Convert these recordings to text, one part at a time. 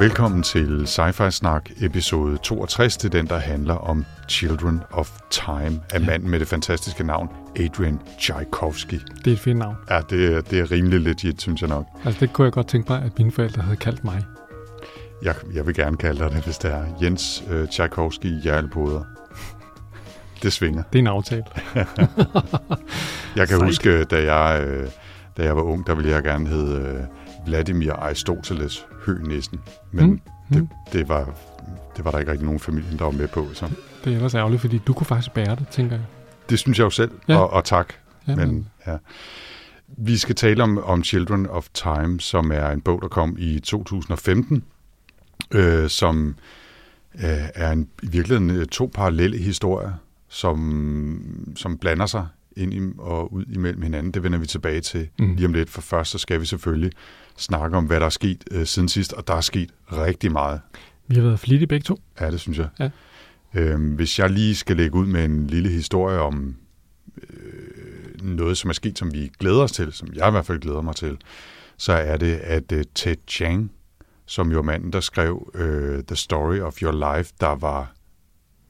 Velkommen til Sci-Fi Snak episode 62, det den, der handler om Children of Time af manden med det fantastiske navn Adrian Tchaikovsky. Det er et fint navn. Ja, det, er- det er rimelig legit, synes jeg nok. Altså det kunne jeg godt tænke mig, at mine forældre havde kaldt mig. Jeg, jeg vil gerne kalde dig det, hvis det er Jens øh, Tchaikovsky Hjerlepoder. Det svinger. Det er en aftale. Jeg kan Sejt. huske, da jeg, øh, da jeg var ung, der ville jeg gerne hedde øh, Vladimir Aristoteles Høgh Nissen. Men Mm, mm, det, det, var, det var der ikke rigtig nogen familie, der var med på. Så Det er ellers ærgerligt, fordi du kunne faktisk bære det, tænker jeg. det synes jeg jo selv, Ja. og, og tak. Ja, Men, ja. Vi skal tale om, om Children of Time, som er en bog, der kom i 2015, øh, som øh, er en, i virkeligheden øh, to parallelle historier, som, som blander sig ind i, og ud imellem hinanden. Det vender vi tilbage til Mm. lige om lidt, for først så skal vi selvfølgelig snakke om, hvad der er sket øh, siden sidst, og der er sket rigtig meget. Vi har været flittige begge to. Ja, det synes jeg. Ja. Øhm, hvis jeg lige skal lægge ud med en lille historie om øh, noget, som er sket, som vi glæder os til, som jeg i hvert fald glæder mig til, så er det, at øh, Ted Chiang, som jo manden, der skrev øh, The Story of Your Life, der var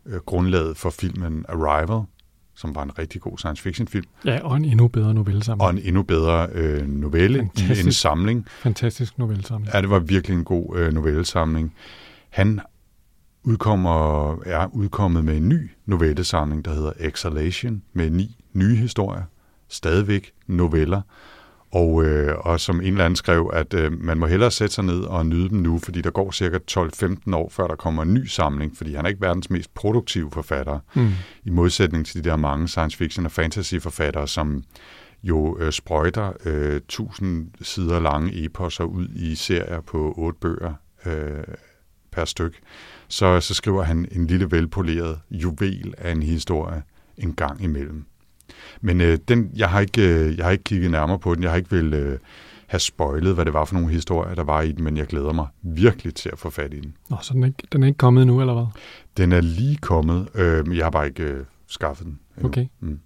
øh, grundlaget for filmen Arrival, som var en rigtig god science fiction film, Ja, og en endnu bedre novellesamling. og en endnu bedre øh, novelle i en samling, Fantastisk novellesamling. Ja, det var virkelig en god øh, novellesamling. Han udkommer, er udkommet med en ny novellesamling, der hedder Exhalation, med ni nye historier. Stadigvæk noveller. Og, øh, og som en eller anden skrev, at øh, man må hellere sætte sig ned og nyde dem nu, fordi der går cirka 12-15 år, før der kommer en ny samling, fordi han er ikke verdens mest produktive forfatter Mm. i modsætning til de der mange science fiction og fantasy forfattere, som jo øh, sprøjter øh, 1000 sider lange eposser ud i serier på otte bøger øh, per styk, så, så skriver han en lille velpoleret juvel af en historie en gang imellem. Men øh, den, jeg, har ikke, øh, jeg har ikke kigget nærmere på den. Jeg har ikke vil øh, have spoilet, hvad det var for nogle historier, der var i den, men jeg glæder mig virkelig til at få fat i den. Nå, så den er, ikke, den er ikke kommet endnu, eller hvad? Den er lige kommet, øh, jeg har bare ikke øh, skaffet den. endnu. Okay. Mm.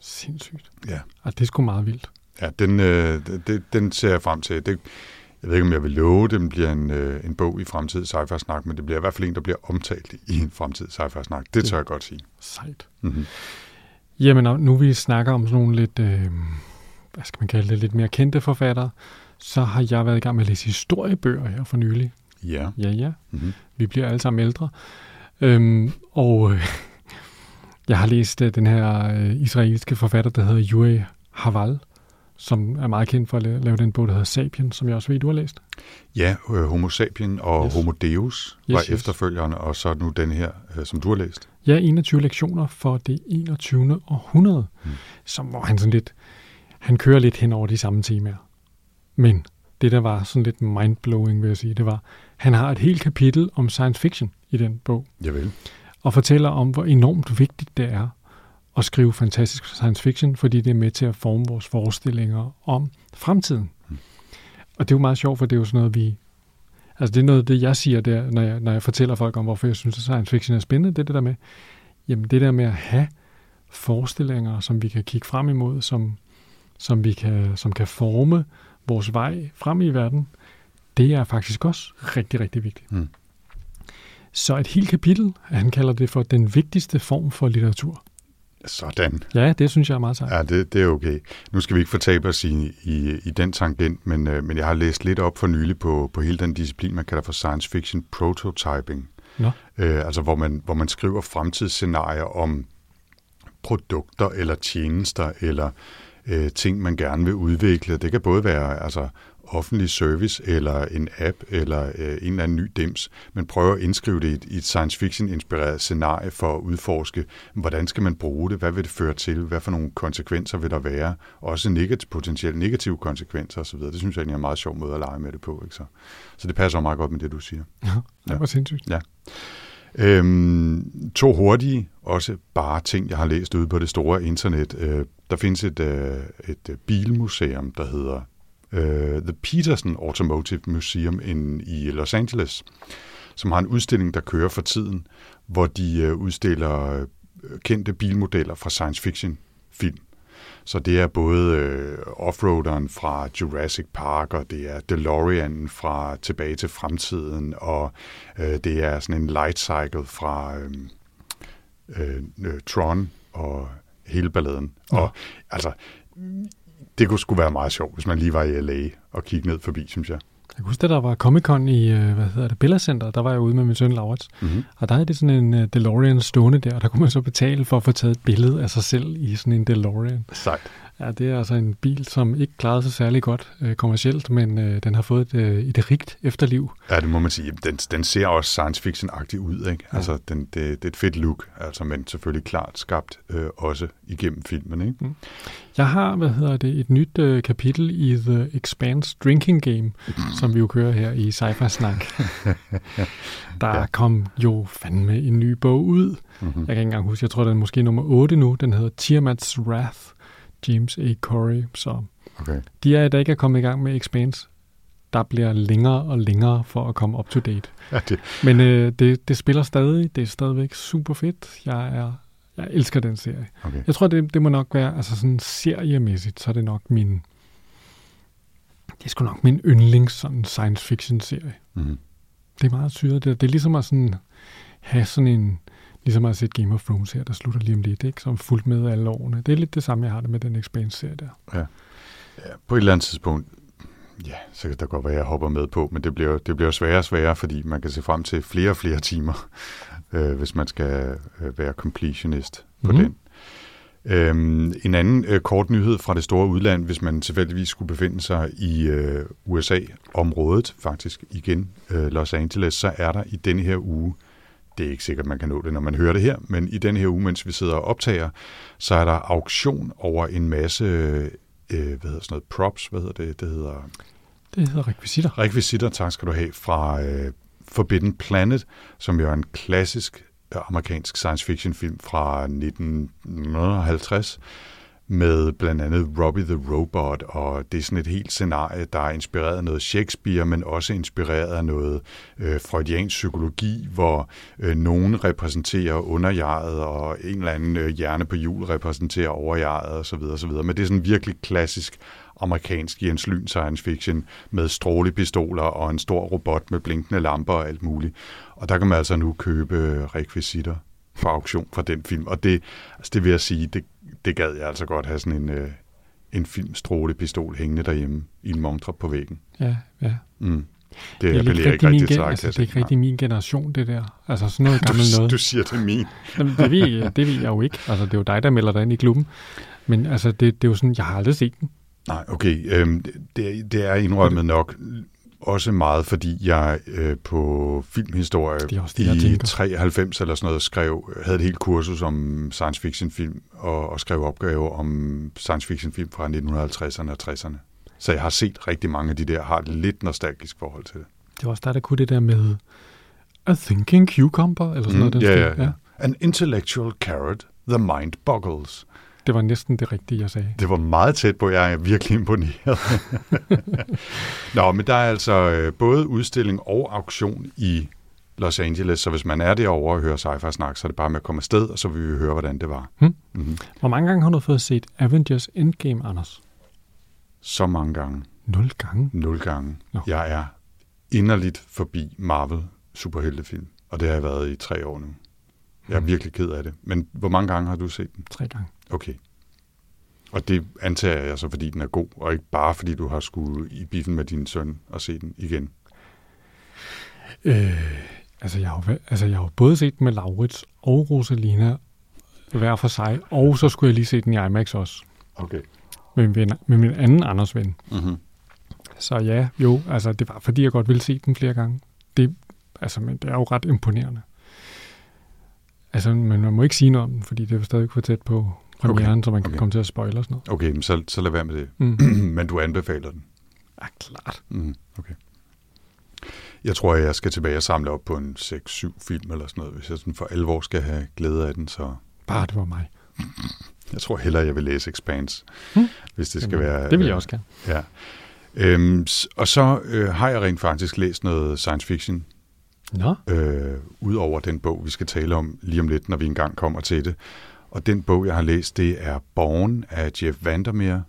Sindssygt. Ja. Og det er sgu meget vildt. Ja, den, øh, det, den ser jeg frem til. Det, jeg ved ikke, om jeg vil love, den bliver en, øh, en bog i fremtid sci snak men det bliver i hvert fald en, der bliver omtalt i en fremtid sci snak Det tør jeg godt sige. Sejt. Mm-hmm. Jamen, nu vi snakker om sådan nogle lidt, øh, hvad skal man kalde det, lidt mere kendte forfattere, så har jeg været i gang med at læse historiebøger her for nylig. Ja. Ja, ja. Mm-hmm. Vi bliver alle sammen ældre. Øhm, og øh, jeg har læst øh, den her øh, israelske forfatter, der hedder Yuri Haval, som er meget kendt for at la- lave den bog, der hedder Sapien, som jeg også ved, du har læst. Ja, øh, Homo sapien og Yes. yes. Homo deus Yes, var yes. efterfølgerne, og så nu den her, øh, som du har læst. Ja, 21 lektioner for det 21. århundrede, Mm. som, hvor han sådan lidt, han kører lidt hen over de samme temaer. Men det, der var sådan lidt mindblowing, vil jeg sige, det var, han har et helt kapitel om science fiction i den bog. Jeg vil. og fortæller om, hvor enormt vigtigt det er at skrive fantastisk science fiction, fordi det er med til at forme vores forestillinger om fremtiden. Mm. Og det er jo meget sjovt, for det er jo sådan noget, vi... Altså det er noget det, jeg siger, der, når, jeg, når jeg fortæller folk om, hvorfor jeg synes, at science fiction er spændende, det er det der med, jamen det der med at have forestillinger, som vi kan kigge frem imod, som, som, vi kan, som kan forme vores vej frem i verden, det er faktisk også rigtig, rigtig vigtigt. Mm. Så et helt kapitel, han kalder det for den vigtigste form for litteratur. Sådan. Ja, det synes jeg er meget sejt. Ja, det, det er okay. Nu skal vi ikke fortabe os i, i, i den tangent, men, øh, men jeg har læst lidt op for nylig på, på hele den disciplin, man kalder for science fiction prototyping. Nå. Øh, altså hvor man, hvor man skriver fremtidsscenarier om produkter eller tjenester eller øh, ting, man gerne vil udvikle. Det kan både være altså, offentlig service eller en app eller øh, en eller anden ny dims, men prøver at indskrive det i et, i et science fiction-inspireret scenarie for at udforske, hvordan skal man bruge det, hvad vil det føre til, hvad for nogle konsekvenser vil der være, også negativ, potentielt negative konsekvenser osv. Det synes jeg egentlig er en meget sjov måde at lege med det på. Ikke? Så, så det passer meget godt med det, du siger. Ja, det var sindssygt. Øhm, to hurtige også bare ting, jeg har læst ude på det store internet. Øh, der findes et, øh, et øh, bilmuseum, der hedder øh, The Peterson Automotive Museum in, i Los Angeles, som har en udstilling, der kører for tiden, hvor de øh, udstiller øh, kendte bilmodeller fra science fiction film. Så det er både øh, offroaderen fra Jurassic Park, og det er DeLorean fra Tilbage til Fremtiden, og øh, det er sådan en light cycle fra øh, øh, Tron og hele balladen. Ja. Og altså, det kunne sgu være meget sjovt, hvis man lige var i LA og kigge ned forbi, synes jeg. Jeg kan huske, at der var Comic-Con i, øh, hvad hedder det, Bella Center, der var jeg ude med min søn Laurits, mm-hmm. og der er det sådan en uh, DeLorean stående der, og der kunne man så betale for at få taget et billede af sig selv i sådan en DeLorean. Sejt. Ja, det er altså en bil, som ikke klarede sig særlig godt øh, kommercielt, men øh, den har fået et, øh, et rigt efterliv. Ja, det må man sige. Den, den ser også science fiction-agtig ud, ikke? Ja. Altså, den, det, det er et fedt look, altså, men selvfølgelig klart skabt øh, også igennem filmen, ikke? Mm. Jeg har, hvad hedder det, et nyt øh, kapitel i The Expanse Drinking Game, mm. som vi jo kører her i Sci-Fi Snak. Der ja. kom jo fandme en ny bog ud. Mm-hmm. Jeg kan ikke engang huske, jeg tror, den er måske nummer 8 nu. Den hedder Tiamat's Wrath James A. Corey. Så okay. de er, der ikke er kommet i gang med Expanse, der bliver længere og længere for at komme up to date. Ja, det. Men øh, det, det spiller stadig. Det er stadigvæk super fedt. Jeg er jeg elsker den serie. Okay. Jeg tror, det, det må nok være, altså sådan seriemæssigt, så er det nok min, det er sgu nok min yndlings sådan science fiction serie. Mm-hmm. Det er meget syret. Det, det er ligesom at sådan have sådan en, Ligesom at have set Game of Thrones her, der slutter lige om lidt, ikke? som fuldt med alle årene. Det er lidt det samme, jeg har det med den Expanse-serie der. Ja. ja. På et eller andet tidspunkt, ja, så kan det godt være, at jeg hopper med på, men det bliver, det bliver sværere og sværere, fordi man kan se frem til flere og flere timer, øh, hvis man skal øh, være completionist på mm. den. Øhm, en anden øh, kort nyhed fra det store udland, hvis man tilfældigvis skulle befinde sig i øh, USA-området, faktisk igen øh, Los Angeles, så er der i denne her uge det er ikke sikkert, man kan nå det, når man hører det her, men i den her uge, mens vi sidder og optager, så er der auktion over en masse, øh, hvad hedder sådan noget, props, hvad hedder det? Det hedder... Det hedder rekvisitter. Rekvisitter, tak skal du have, fra øh, Forbidden Planet, som jo er en klassisk øh, amerikansk science fiction film fra 1950, med blandt andet Robbie the Robot, og det er sådan et helt scenarie, der er inspireret af noget Shakespeare, men også inspireret af noget øh, freudiansk psykologi, hvor øh, nogen repræsenterer underjeget, og en eller anden øh, hjerne på hjul repræsenterer overjeget osv. osv. Men det er sådan virkelig klassisk amerikansk Jens Lyn science fiction med strålepistoler og en stor robot med blinkende lamper og alt muligt. Og der kan man altså nu købe øh, rekvisitter for auktion fra den film. Og det, altså det vil jeg sige, det, det gad jeg altså godt have sådan en, øh, en filmstrålepistol hængende derhjemme i en montre på væggen. Ja, ja. Mm. Det, det er ikke rigtig, min, gen- altså, det er ikke rigtig min generation, det der. Altså sådan noget gammelt noget. Du siger det min. Jamen, det, ved, det ved jeg jo ikke. Altså, det er jo dig, der melder dig ind i klubben. Men altså, det, det er jo sådan, jeg har aldrig set den. Nej, okay. Øhm, det, det er indrømmet nok også meget, fordi jeg øh, på filmhistorie det det, i 93 eller sådan noget skrev, havde et helt kursus om science fiction film og, og skrev opgaver om science fiction film fra 1950'erne og 60'erne. Så jeg har set rigtig mange af de der, har et lidt nostalgisk forhold til det. Det var også der, der kunne det der med A Thinking Cucumber, eller sådan mm, noget. Den ja, ja, ja. An intellectual carrot, the mind boggles. Det var næsten det rigtige, jeg sagde. Det var meget tæt på. Jeg er virkelig imponeret. Nå, men der er altså øh, både udstilling og auktion i Los Angeles, så hvis man er derovre og hører sci-fi snak, så er det bare med at komme afsted, og så vil vi høre, hvordan det var. Hmm. Mm-hmm. Hvor mange gange har du fået set Avengers Endgame, Anders? Så mange gange. Nul gange? Nul gange. No. Jeg er inderligt forbi Marvel superheltefilm, og det har jeg været i tre år nu. Jeg er hmm. virkelig ked af det. Men hvor mange gange har du set den? Tre gange. Okay. Og det antager jeg så, fordi den er god, og ikke bare fordi du har skulle i biffen med din søn og se den igen. Øh, altså, jeg har, altså, jeg har både set den med Laurits og Rosalina hver for sig, og så skulle jeg lige se den i IMAX også. Okay. Med min, med min anden Anders ven. Mm-hmm. Så ja, jo, altså det var fordi, jeg godt ville se den flere gange. Det, altså, men det er jo ret imponerende. Altså, men man må ikke sige noget om den, fordi det er jo stadig for tæt på premieren, okay. så man kan okay. komme til at spoile og sådan noget. Okay, men så, så lad være med det. Mm. men du anbefaler den? Ja, klart. Mm, okay. Jeg tror, jeg skal tilbage og samle op på en 6-7 film eller sådan noget, hvis jeg sådan for alvor skal have glæde af den. Så Bare det var mig. jeg tror hellere, jeg vil læse Expanse, Hmm. hvis det skal Jamen, være... Det vil jeg øh, også gerne. Ja. Øhm, og så øh, har jeg rent faktisk læst noget science fiction, Nå, øh, ud over den bog, vi skal tale om lige om lidt, når vi engang kommer til det. Og den bog, jeg har læst, det er Born af Jeff Vandermeer.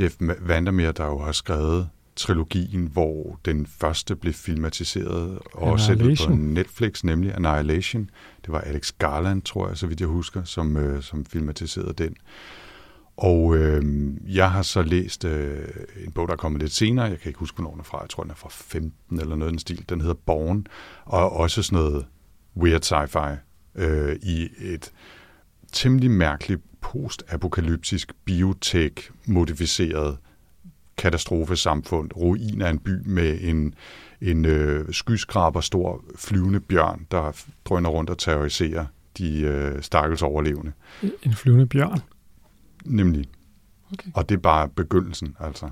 Jeff Vandermeer, der jo har skrevet trilogien, hvor den første blev filmatiseret og ud på. Netflix, nemlig Annihilation. Det var Alex Garland, tror jeg, så vidt jeg husker, som, øh, som filmatiserede den. Og øh, jeg har så læst øh, en bog, der er kommet lidt senere. Jeg kan ikke huske, hvornår den er fra. Jeg tror, den er fra 15 eller noget i den stil. Den hedder Born, og også sådan noget weird sci-fi øh, i et temmelig mærkeligt post-apokalyptisk biotech-modificeret katastrofesamfund. Ruin af en by med en, en øh, skyskraber stor flyvende bjørn, der drøner rundt og terroriserer de øh, stakkels overlevende. en flyvende bjørn. Nemlig. Okay. Og det er bare begyndelsen, altså.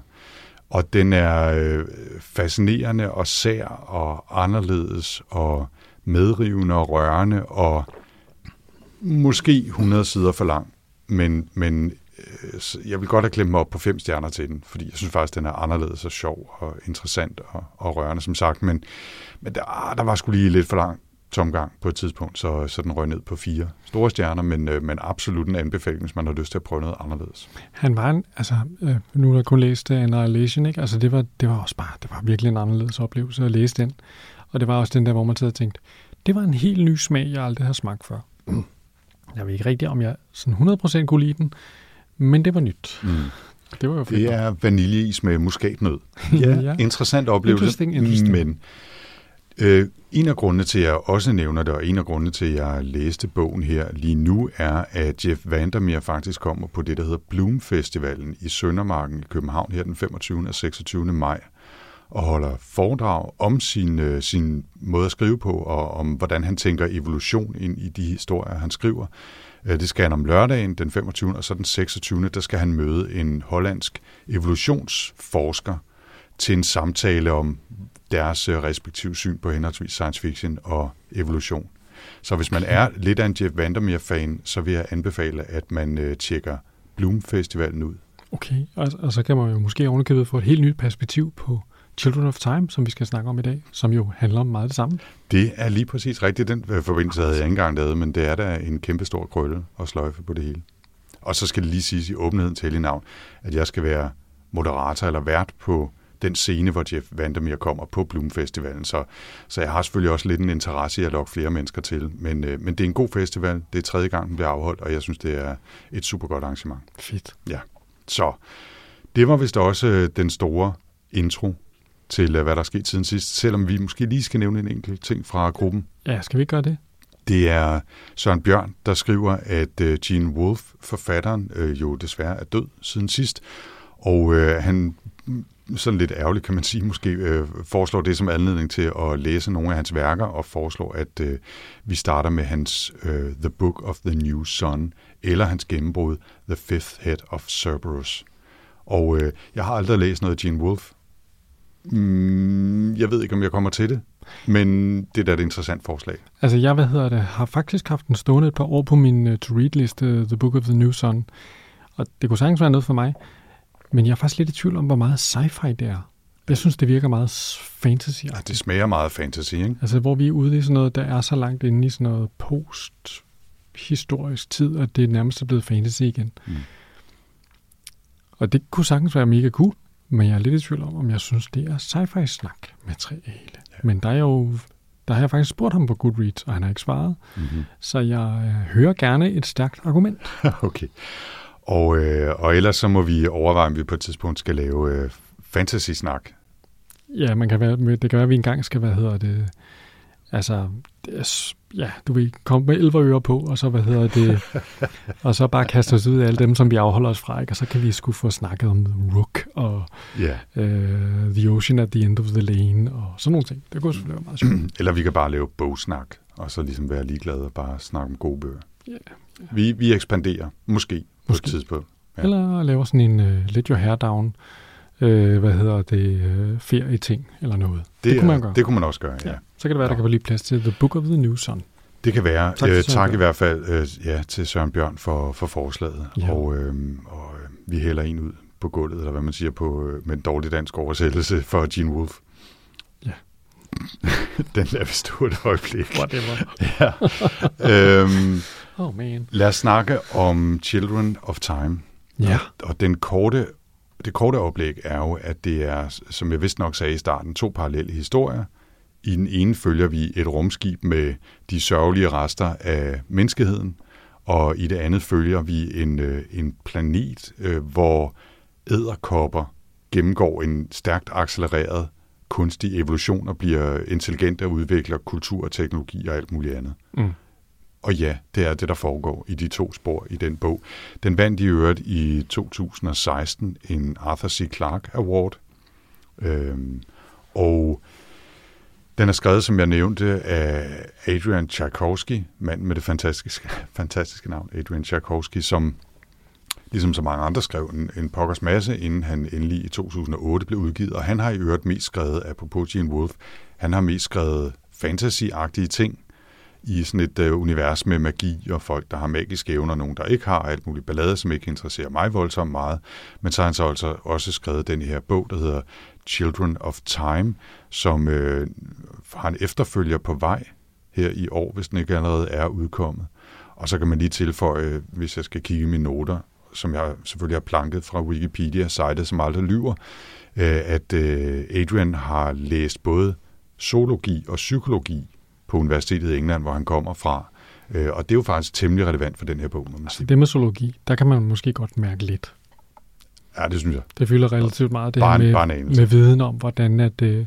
Og den er øh, fascinerende og sær og anderledes og medrivende og rørende og måske 100 sider for lang. Men, men øh, jeg vil godt have klemt mig op på fem stjerner til den, fordi jeg synes faktisk, den er anderledes og sjov og interessant og, og rørende, som sagt. Men, men der, ah, der var sgu lige lidt for lang tomgang på et tidspunkt, så, så den røg ned på fire store stjerner, men, øh, men absolut en anbefaling, hvis man har lyst til at prøve noget anderledes. Han var en, altså, øh, nu har jeg kun læst øh, uh, Annihilation, ikke? Altså, det var, det var også bare, det var virkelig en anderledes oplevelse at læse den. Og det var også den der, hvor man sad og tænkte, det var en helt ny smag, jeg aldrig har smagt før. Jeg ved ikke rigtigt, om jeg sådan 100% kunne lide den, men det var nyt. Mm. Det var jo. Det er vaniljeis med muskatnød. Ja. Ja, interessant oplevelse. Interesting, interesting. Men øh, en af grundene til, at jeg også nævner det, og en af grundene til, at jeg læste bogen her lige nu, er, at Jeff Vandermeer faktisk kommer på det, der hedder Bloom Festivalen i Søndermarken i København her den 25. og 26. maj og holder foredrag om sin, øh, sin måde at skrive på, og om hvordan han tænker evolution ind i de historier, han skriver. Øh, Det skal han om lørdagen, den 25. og så den 26. der skal han møde en hollandsk evolutionsforsker til en samtale om deres øh, respektive syn på henholdsvis science fiction og evolution. Så hvis man er lidt af en Jeff Vandermeer-fan, så vil jeg anbefale, at man øh, tjekker Bloom Festivalen ud. Okay, og, og så kan man jo måske ovenikøbet få et helt nyt perspektiv på Children of Time, som vi skal snakke om i dag, som jo handler om meget det samme. Det er lige præcis rigtigt. Den øh, forbindelse havde jeg ikke engang lavet, men det er da en kæmpe stor krølle og sløjfe på det hele. Og så skal det lige siges i åbenheden til i navn, at jeg skal være moderator eller vært på den scene, hvor Jeff Vandermeer kommer på Bloom Festivalen. Så, så jeg har selvfølgelig også lidt en interesse i at lokke flere mennesker til. Men, øh, men det er en god festival. Det er tredje gang, den bliver afholdt, og jeg synes, det er et super godt arrangement. Fedt. Så det var vist også øh, den store intro til, øh, hvad der er sket siden sidst, selvom vi måske lige skal nævne en enkelt ting fra gruppen. Ja, skal vi ikke gøre det? Det er Søren Bjørn, der skriver, at øh, Gene Wolfe, forfatteren, øh, jo desværre er død siden sidst, og øh, han mm, sådan lidt ærgerligt, kan man sige, måske øh, foreslår det som anledning til at læse nogle af hans værker, og foreslår, at øh, vi starter med hans øh, The Book of the New Sun, eller hans gennembrud The Fifth Head of Cerberus. Og øh, jeg har aldrig læst noget af Gene Wolfe. Mm, jeg ved ikke, om jeg kommer til det, men det er da et interessant forslag. Altså, jeg hvad hedder det, har faktisk haft den stående et par år på min uh, to-read-liste, The Book of the New Sun. Og det kunne sagtens være noget for mig. Men jeg er faktisk lidt i tvivl om, hvor meget sci-fi det er. Jeg synes, det virker meget fantasy Ja, det smager meget fantasy, ikke? Altså, hvor vi er ude i sådan noget, der er så langt inde i sådan noget post-historisk tid, at det nærmest er blevet fantasy igen. Mm. Og det kunne sagtens være mega cool, men jeg er lidt i tvivl om, om jeg synes, det er sci-fi-snak materiale. Ja. Men der er jo, der har jeg faktisk spurgt ham på Goodreads, og han har ikke svaret. Mm-hmm. Så jeg øh, hører gerne et stærkt argument. okay. Og, øh, og ellers så må vi overveje, om vi på et tidspunkt skal lave øh, fantasy-snak. Ja, man kan være, det kan være, at vi engang skal, hvad hedder det, altså, ja, du vil komme med elverører på, og så, hvad hedder det, og så bare kaste os ud af alle dem, som vi afholder os fra, ikke? og så kan vi sgu få snakket om Rook og Ja. uh, The Ocean at the End of the Lane og sådan nogle ting. Det kunne selvfølgelig være meget sjovt. Eller vi kan bare lave bogsnak, og så ligesom være ligeglade og bare snakke om gode bøger. Ja, Vi, vi ekspanderer, måske, på Måske. et tidspunkt. Ja. Eller lave sådan en uh, Let Your Hair Down øh, hvad hedder det, øh, ferieting eller noget. Det, det kunne man gøre. Det kunne man også gøre, ja. ja. Så kan det være, der kan blive plads til The Book of the New Sun. Det kan være. Tak, øh, tak i hvert fald øh, ja, til Søren Bjørn for, for forslaget. Ja. Og, øh, og vi hælder en ud på gulvet, eller hvad man siger på, øh, med en dårlig dansk oversættelse for Gene Wolfe. Ja. Den lader vi stå et øjeblik. Whatever. ja. øhm, oh man. Lad os snakke om Children of Time. Ja. Og, og den korte, det korte oplæg er jo, at det er, som jeg vist nok sagde i starten, to parallelle historier. I den ene følger vi et rumskib med de sørgelige rester af menneskeheden, og i det andet følger vi en, øh, en planet, øh, hvor æderkopper gennemgår en stærkt accelereret kunstig evolution og bliver intelligente og udvikler kultur og teknologi og alt muligt andet. Mm. Og ja, det er det, der foregår i de to spor i den bog. Den vandt i øvrigt i 2016 en Arthur C. Clarke Award. Øhm, og den er skrevet, som jeg nævnte, af Adrian Tchaikovsky, manden med det fantastiske, fantastiske navn, Adrian Tchaikovsky, som ligesom så mange andre skrev en, en pokkers masse, inden han endelig i 2008 blev udgivet. Og han har i øvrigt mest skrevet, apropos Gene Wolf, han har mest skrevet fantasy-agtige ting, i sådan et uh, univers med magi og folk, der har magiske evner, nogen, der ikke har alt muligt ballade, som ikke interesserer mig voldsomt meget. Men så har han så altså også skrevet den her bog, der hedder Children of Time, som uh, har en efterfølger på vej her i år, hvis den ikke allerede er udkommet. Og så kan man lige tilføje, hvis jeg skal kigge i mine noter, som jeg selvfølgelig har planket fra Wikipedia, sitet som aldrig lyver, øh, at Adrian har læst både zoologi og psykologi på Universitetet i England, hvor han kommer fra. Øh, og det er jo faktisk temmelig relevant for den her bog, må man sige. Det med zoologi, der kan man måske godt mærke lidt. Ja, det synes jeg. Det fylder relativt meget, det bare, her med, bare med viden om, hvordan at øh,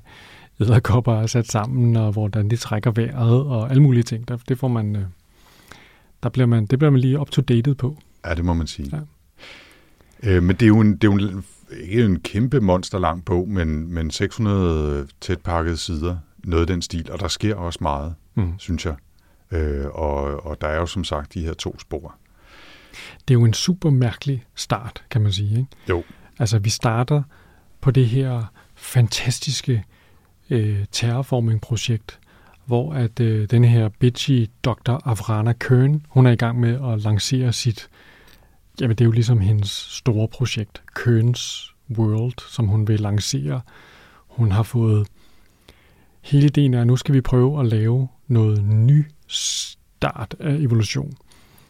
æderkopper er sat sammen, og hvordan de trækker vejret, og alle mulige ting. Der, det får man, øh, der bliver man, det bliver man lige up to date på. Ja, det må man sige. Ja. Øh, men det er jo en, det er jo en, ikke en kæmpe monster lang bog, men, men 600 tæt pakkede sider noget af den stil, og der sker også meget, mm. synes jeg. Øh, og, og der er jo som sagt de her to spor. Det er jo en super mærkelig start, kan man sige. Ikke? Jo. Altså, vi starter på det her fantastiske øh, terraforming-projekt, hvor at øh, den her bitchy Dr. Avrana Kern, hun er i gang med at lancere sit, jamen det er jo ligesom hendes store projekt, Kerns World, som hun vil lancere. Hun har fået hele ideen er, at nu skal vi prøve at lave noget ny start af evolution.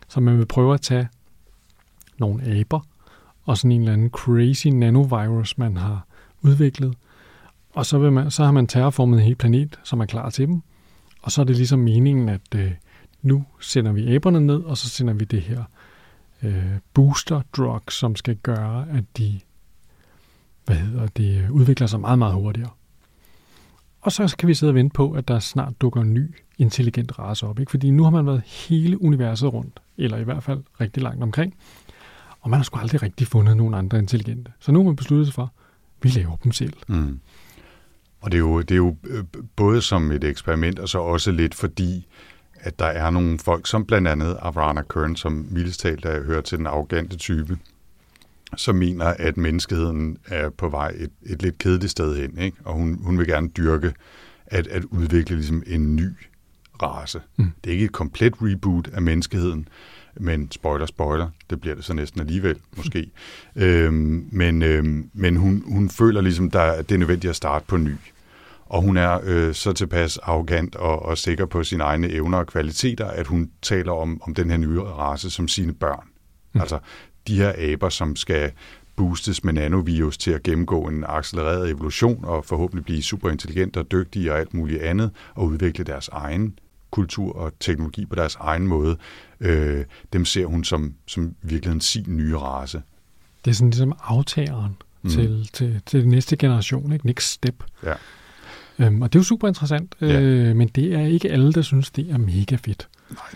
Så man vil prøve at tage nogle aber og sådan en eller anden crazy nanovirus, man har udviklet. Og så, vil man, så har man terraformet en hel planet, som er klar til dem. Og så er det ligesom meningen, at øh, nu sender vi aberne ned, og så sender vi det her øh, booster drug, som skal gøre, at de hvad hedder det, udvikler sig meget, meget hurtigere. Og så kan vi sidde og vente på, at der snart dukker en ny intelligent race op. Ikke? Fordi nu har man været hele universet rundt, eller i hvert fald rigtig langt omkring, og man har sgu aldrig rigtig fundet nogen andre intelligente. Så nu har man besluttet sig for, at vi laver dem selv. Mm. Og det er, jo, det er jo øh, både som et eksperiment, og så også lidt fordi, at der er nogle folk, som blandt andet Avrana Kern, som mildest talt øh, hører til den arrogante type, som mener, at menneskeheden er på vej et, et lidt kedeligt sted hen, ikke? og hun, hun vil gerne dyrke at, at udvikle ligesom en ny race. Mm. Det er ikke et komplet reboot af menneskeheden, men spoiler, spoiler, det bliver det så næsten alligevel, måske. øhm, men øhm, men hun, hun føler ligesom, der, at det er nødvendigt at starte på ny. Og hun er øh, så tilpas arrogant og, og sikker på sine egne evner og kvaliteter, at hun taler om, om den her nye race som sine børn. Mm. Altså, de her aber, som skal boostes med nanovirus til at gennemgå en accelereret evolution og forhåbentlig blive super intelligente og dygtige og alt muligt andet, og udvikle deres egen kultur og teknologi på deres egen måde, øh, dem ser hun som, som virkelig sin nye race. Det er sådan ligesom aftageren mm. til, til, til den næste generation, ikke? Next step. Ja. Øhm, og det er jo super interessant, Ja. øh, men det er ikke alle, der synes, det er mega fedt.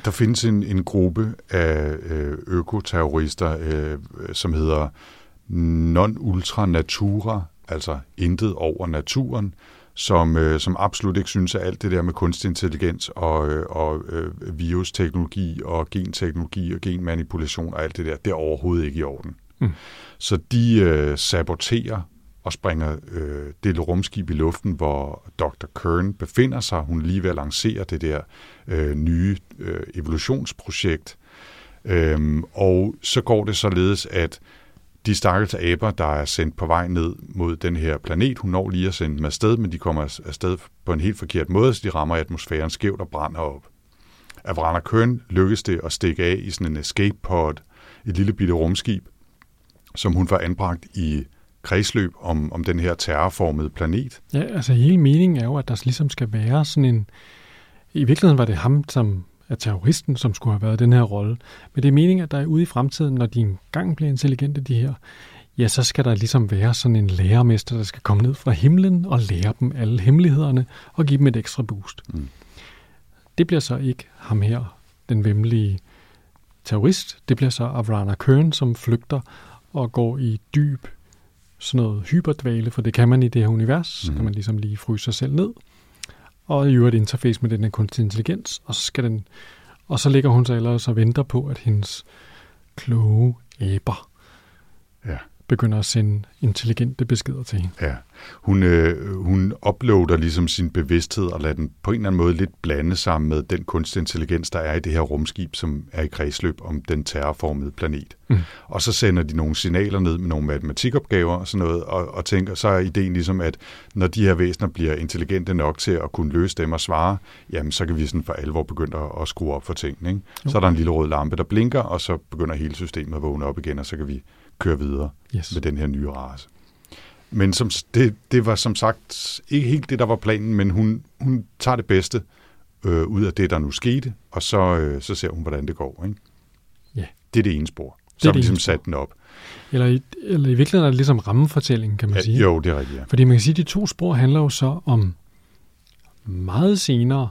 Der findes en, en gruppe af øh, økoterrorister, øh, som hedder Non Ultra Natura, altså intet over naturen, som, øh, som absolut ikke synes, at alt det der med kunstig intelligens og, øh, og øh, virusteknologi og genteknologi og genmanipulation og alt det der, det er overhovedet ikke i orden. Mm. Så de øh, saboterer og springer øh, det rumskib i luften, hvor Dr. Kern befinder sig. Hun lige ved at lancere det der øh, nye øh, evolutionsprojekt. Øhm, og så går det således, at de stakkels aber, der er sendt på vej ned mod den her planet, hun når lige at sende dem afsted, men de kommer afsted på en helt forkert måde, så de rammer atmosfæren skævt og brænder op. Af Vrander Kern lykkes det at stikke af i sådan en escape pod, et lille bitte rumskib, som hun var anbragt i kredsløb om, om den her terrorformede planet. Ja, altså hele meningen er jo, at der ligesom skal være sådan en... I virkeligheden var det ham, som er terroristen, som skulle have været den her rolle. Men det er meningen, at der er ude i fremtiden, når de engang bliver intelligente, de her, ja, så skal der ligesom være sådan en lærermester, der skal komme ned fra himlen og lære dem alle hemmelighederne og give dem et ekstra boost. Mm. Det bliver så ikke ham her, den vemmelige terrorist. Det bliver så Avrana Kern, som flygter og går i dyb sådan noget hyperdvale, for det kan man i det her univers. Mm. Så kan man ligesom lige fryse sig selv ned. Og i øvrigt interface med den her kunstig intelligens, og så skal den og så ligger hun så ellers og venter på, at hendes kloge aber Ja. Begynder at sende intelligente beskeder til hende. Ja, hun, øh, hun uploader ligesom sin bevidsthed og lader den på en eller anden måde lidt blande sammen med den kunstig intelligens, der er i det her rumskib, som er i kredsløb om den terrorformede planet. Mm. Og så sender de nogle signaler ned med nogle matematikopgaver og sådan noget, og, og tænker, så er ideen ligesom, at når de her væsener bliver intelligente nok til at kunne løse dem og svare, jamen så kan vi sådan for alvor begynde at, at skrue op for tingene. Ikke? Så er der en lille rød lampe, der blinker, og så begynder hele systemet at vågne op igen, og så kan vi køre videre Yes. med den her nye race. Men som, det, det var som sagt ikke helt det, der var planen, men hun, hun tager det bedste øh, ud af det, der nu skete, og så, øh, så ser hun, hvordan det går. Ikke? Ja. Det er det ene spor. Så har vi ligesom sat den op. Eller i, eller i virkeligheden er det ligesom rammefortællingen, kan man Ja, sige. jo, det er rigtigt, ja. Fordi man kan sige, at de to spor handler jo så om meget senere,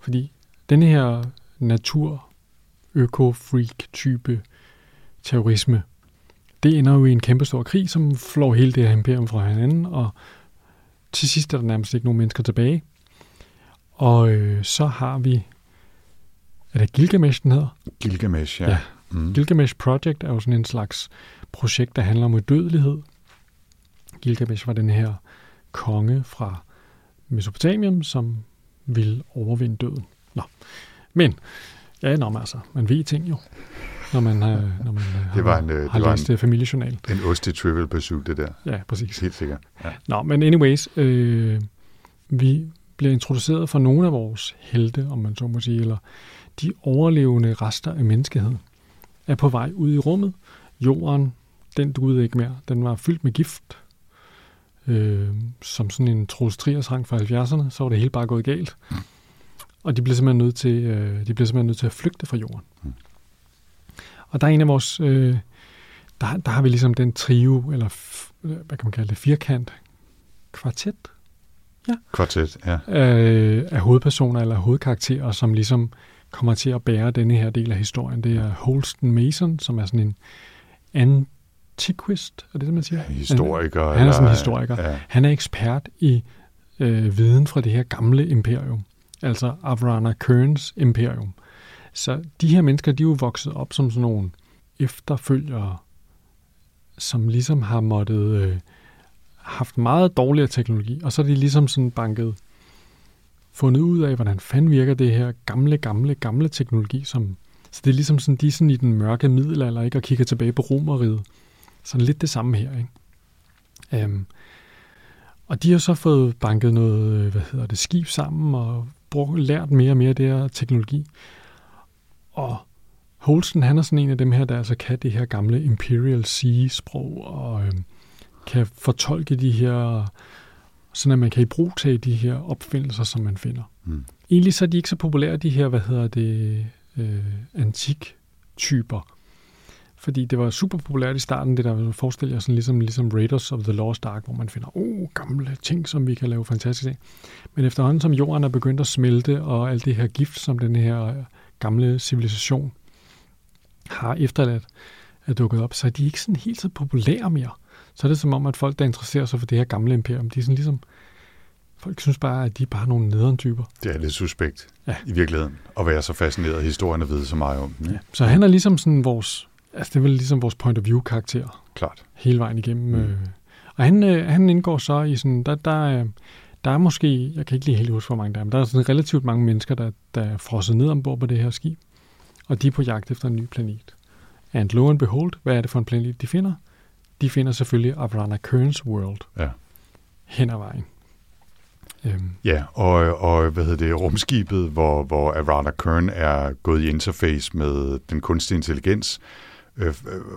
fordi den her natur øko-freak type terrorisme, det ender jo i en kæmpestor krig, som flår hele det her imperium fra hinanden, og til sidst er der nærmest ikke nogen mennesker tilbage. Og øh, så har vi, er det Gilgamesh, den hedder? Gilgamesh, ja. Ja. Mm. Gilgamesh Project er jo sådan en slags projekt, der handler om udødelighed. Gilgamesh var den her konge fra Mesopotamien, som ville overvinde døden. Nå. Men, ja, nå, men altså, man ved ting jo, når man, øh, når man øh, Det var en, øh, har det var læst en- en... familiejournal. En ost i Trivial Pursuit, det der. Ja, præcis. Helt sikkert. Ja. Nå, men anyways, øh, vi bliver introduceret for nogle af vores helte, om man så må sige, eller de overlevende rester af menneskeheden, er på vej ud i rummet. Jorden, den duede ikke mere. Den var fyldt med gift. Øh, som sådan en Troels Triers fra 70'erne, så var det hele bare gået galt. Og de blev simpelthen nødt til, øh, de blev simpelthen nødt til at flygte fra jorden. Mm. Og der er en af vores, øh, der, der har vi ligesom den trio, eller f- hvad kan man kalde det, firkant, kvartet Kvartet, ja. af, af hovedpersoner eller hovedkarakterer, som ligesom kommer til at bære denne her del af historien. Det er Holston Mason, som er sådan en antiquist, er det det, man siger? Historiker. Han er sådan en historiker. Ja. Han er ekspert i øh, viden fra det her gamle imperium, altså Avrana Kerns imperium. Så de her mennesker, de er jo vokset op som sådan nogle efterfølgere, som ligesom har måttet øh, haft meget dårligere teknologi, og så er de ligesom sådan banket fundet ud af, hvordan fanden virker det her gamle, gamle, gamle teknologi, som så det er ligesom sådan, de er sådan i den mørke middelalder, ikke, og kigger tilbage på romeriet. Sådan lidt det samme her, ikke? Um, og de har så fået banket noget, øh, hvad hedder det, skib sammen, og brugt, lært mere og mere af det her teknologi. Og Holsten, han er sådan en af dem her, der altså kan det her gamle Imperial Sea-sprog, og øhm, kan fortolke de her, sådan at man kan i brug tage de her opfindelser, som man finder. Mm. Egentlig så er de ikke så populære, de her, hvad hedder det, øh, antik-typer. Fordi det var super populært i starten, det der forestiller jeg sådan ligesom, ligesom Raiders of the Lost Ark, hvor man finder, oh, gamle ting, som vi kan lave fantastisk af. Men efterhånden som jorden er begyndt at smelte, og alt det her gift, som den her øh, gamle civilisation har efterladt, er dukket op, så er de ikke sådan helt så populære mere. Så er det som om, at folk, der interesserer sig for det her gamle imperium, de er sådan ligesom, folk synes bare, at de er bare nogle nederen typer. Det er lidt suspekt Ja. i virkeligheden, at være så fascineret af historien og vide så meget om den. ikke? Så han er ligesom sådan vores, altså det er vel ligesom vores point of view karakter Klart. hele vejen igennem. Mm. Øh, og Og han, øh, han indgår så i sådan, der, der, øh, der er måske, jeg kan ikke lige helt huske, hvor mange der er, men der er sådan relativt mange mennesker, der, der er frosset ned ombord på det her skib, og de er på jagt efter en ny planet. And lo and behold, hvad er det for en planet, de finder? De finder selvfølgelig Avrana Kearns World Ja. hen ad vejen. Øhm, Ja, og, og hvad hedder det, rumskibet, hvor, hvor Arana Kern er gået i interface med den kunstige intelligens, øh, øh,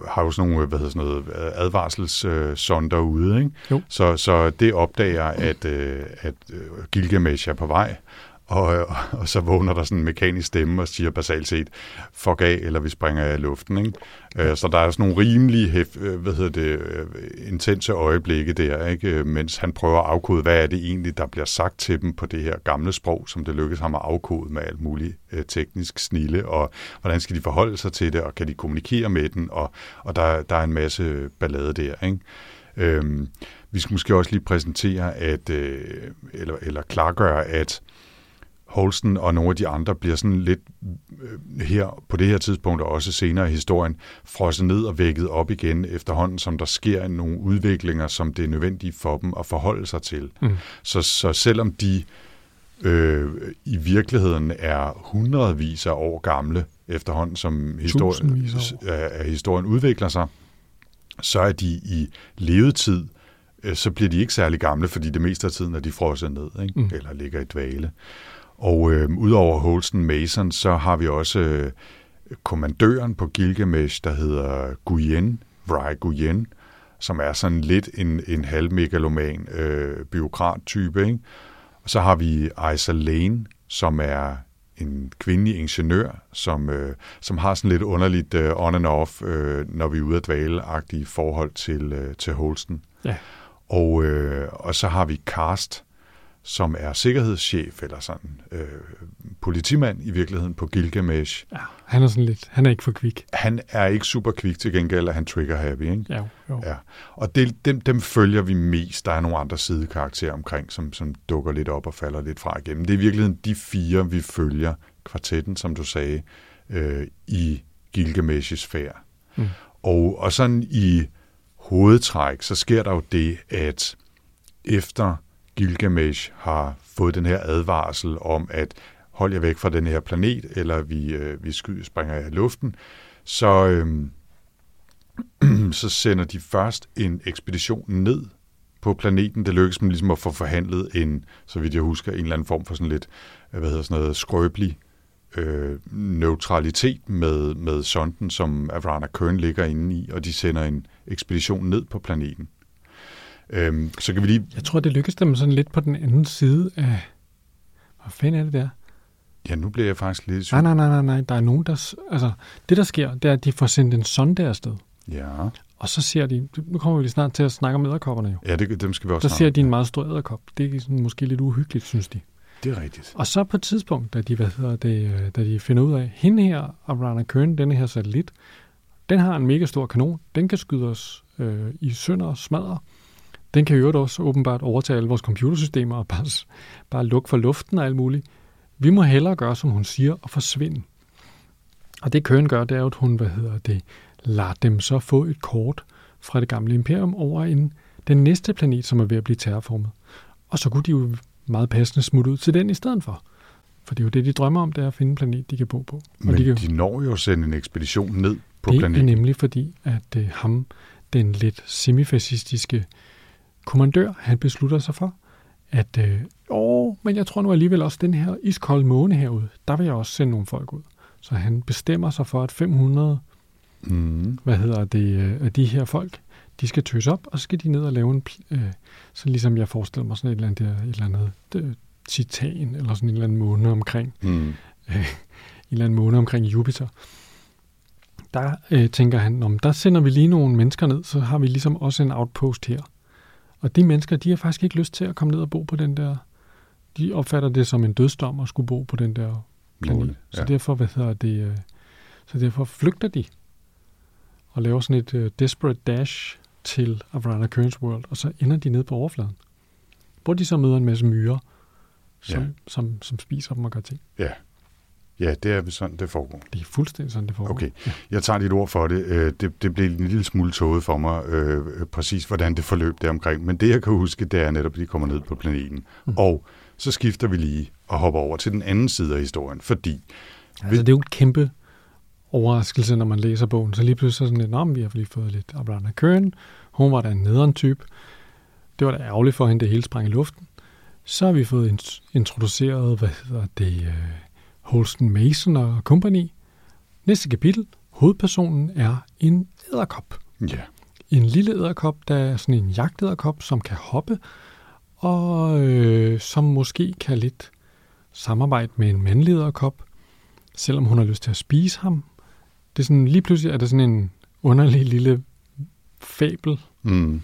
har jo sådan nogle hvad hedder sådan noget, advarselssonder ude, ikke? Jo. Så, så det opdager, at, øh, at øh, Gilgamesh er på vej, og, og, og så vågner der sådan en mekanisk stemme og siger basalt set, fuck af, eller vi springer af luften. Ikke? Øh, Så der er sådan nogle rimelig hef, øh, hvad hedder det, øh, intense øjeblikke der, ikke? Øh, mens han prøver at afkode, hvad er det egentlig, der bliver sagt til dem på det her gamle sprog, som det lykkes ham at afkode med alt muligt øh, teknisk snille, og hvordan skal de forholde sig til det, og kan de kommunikere med den, og, og der, der er en masse ballade der. Ikke? Øhm, vi skal måske også lige præsentere, at, øh, eller, eller klargøre, at Holsten og nogle af de andre bliver sådan lidt øh, her på det her tidspunkt og også senere i historien frosset ned og vækket op igen efterhånden, som der sker nogle udviklinger, som det er nødvendigt for dem at forholde sig til. Mm. Så, så selvom de øh, i virkeligheden er hundredvis af år gamle efterhånden, som historien, at historien udvikler sig, så er de i levetid, øh, så bliver de ikke særlig gamle, fordi det meste af tiden er de frosset ned, ikke? Mm. eller ligger i dvale. Og øh, udover Holsten Mason, så har vi også øh, kommandøren på Gilgamesh, der hedder Guyen, Vry Guyen, som er sådan lidt en, en halvmegaloman øh, byråkrat-type. Ikke? Og så har vi Isa Lane, som er en kvindelig ingeniør, som, øh, som har sådan lidt underligt øh, on and off, øh, når vi er ude at dvale-agtige forhold til, øh, til Holsten. Ja. Og, øh, og så har vi Karst, som er sikkerhedschef, eller sådan øh, politimand i virkeligheden på Gilgamesh. ja, han er sådan lidt, han er ikke for kvik. Han er ikke super kvik til gengæld, og han trigger happy, ikke? Ja, jo. Ja, og det, dem, dem følger vi mest. Der er nogle andre sidekarakterer omkring, som, som dukker lidt op og falder lidt fra igennem. Det er i virkeligheden de fire, vi følger kvartetten, som du sagde, øh, i Gilgamesh's færd. Mm. Og, og sådan i hovedtræk, så sker der jo det, at efter Gilgamesh har fået den her advarsel om, at hold jer væk fra den her planet, eller vi, øh, vi sky, springer i luften, så, øh, så sender de først en ekspedition ned på planeten. Det lykkes dem ligesom at få forhandlet en, så vidt jeg husker, en eller anden form for sådan lidt, øh, hvad hedder sådan noget, skrøbelig øh, neutralitet med, med sonden, som Avrana Kern ligger inde i, og de sender en ekspedition ned på planeten. Øhm, så kan vi lige... Jeg tror, det lykkedes dem sådan lidt på den anden side af... Hvad fanden er det der? Ja, nu bliver jeg faktisk lidt... Nej, nej, nej, nej, nej. Der er nogen, der... Altså, det der sker, det er, at de får sendt en sonde afsted. Ja, Og så ser de... Nu kommer vi lige snart til at snakke om æderkopperne jo. ja det, dem skal vi også Der ser de en meget stor æderkop. Det er sådan, måske lidt uhyggeligt, synes de. Det er rigtigt. Og så på et tidspunkt, da de, hvad hedder det, øh, da de finder ud af, hende her, Arana Kern, denne her satellit, den har en mega stor kanon. Den kan skyde os øh, i sønder og smadre. Den kan øvrigt også åbenbart overtage alle vores computersystemer og bare, bare lukke for luften og alt muligt. Vi må hellere gøre, som hun siger, og forsvinde. Og det Kern gør, det er jo, at hun, hvad hedder det, lader dem så få et kort fra det gamle imperium over en, den næste planet, som er ved at blive terraformet. Og så kunne de jo meget passende smutte ud til den i stedet for. For det er jo det, de drømmer om, det er at finde en planet, de kan bo på. Og Men de kan, de når jo at sende en ekspedition ned på det planeten. er nemlig fordi, at øh, ham, den lidt semifascistiske kommandør, han beslutter sig for, at øh, åh, men jeg tror nu alligevel også, den her iskolde måne herude, der vil jeg også sende nogle folk ud. Så han bestemmer sig for, at 500 Mm. hvad hedder det, øh, af de her folk, de skal tøse op, og så skal de ned og lave en, øh, så ligesom jeg forestiller mig sådan et eller andet, der, et eller andet øh, titan, eller sådan en eller anden måne omkring, Mm. en eller anden måne omkring Jupiter. Der øh, tænker han, om der sender vi lige nogle mennesker ned, så har vi ligesom også en outpost her. Og de mennesker, de har faktisk ikke lyst til at komme ned og bo på den der, de opfatter det som en dødsdom at skulle bo på den der planet. Så ja. derfor, hvad hedder det, øh, så derfor flygter de og laver sådan et uh, desperate dash til Avrana Kearns World, og så ender de nede på overfladen. Hvor de så møder en masse myrer, som, Ja. som, som spiser dem og gør ting. Ja. Ja, det er sådan, det foregår. Det er fuldstændig sådan, det foregår. Okay, jeg tager dit ord for det. Øh, det, det blev en lille smule tåget for mig, øh, præcis hvordan det forløb der omkring. Men det, jeg kan huske, det er netop, at de kommer ned på planeten. Mm. Og så skifter vi lige og hopper over til den anden side af historien, fordi... Altså, det er jo et kæmpe overraskelse, når man læser bogen. Så lige pludselig så sådan lidt, vi har lige fået lidt Abraham Kern. Hun var da en nederen type. Det var da ærgerligt for hende, det hele sprang i luften. Så har vi fået introduceret, hvad hedder det, uh, Holsten Mason og Company. Næste kapitel, hovedpersonen er en æderkop. Ja. En lille æderkop, der er sådan en jagtæderkop, som kan hoppe, og øh, som måske kan lidt samarbejde med en mandlig æderkop, selvom hun har lyst til at spise ham. Det er sådan, lige pludselig er det sådan en underlig lille fabel, Mm.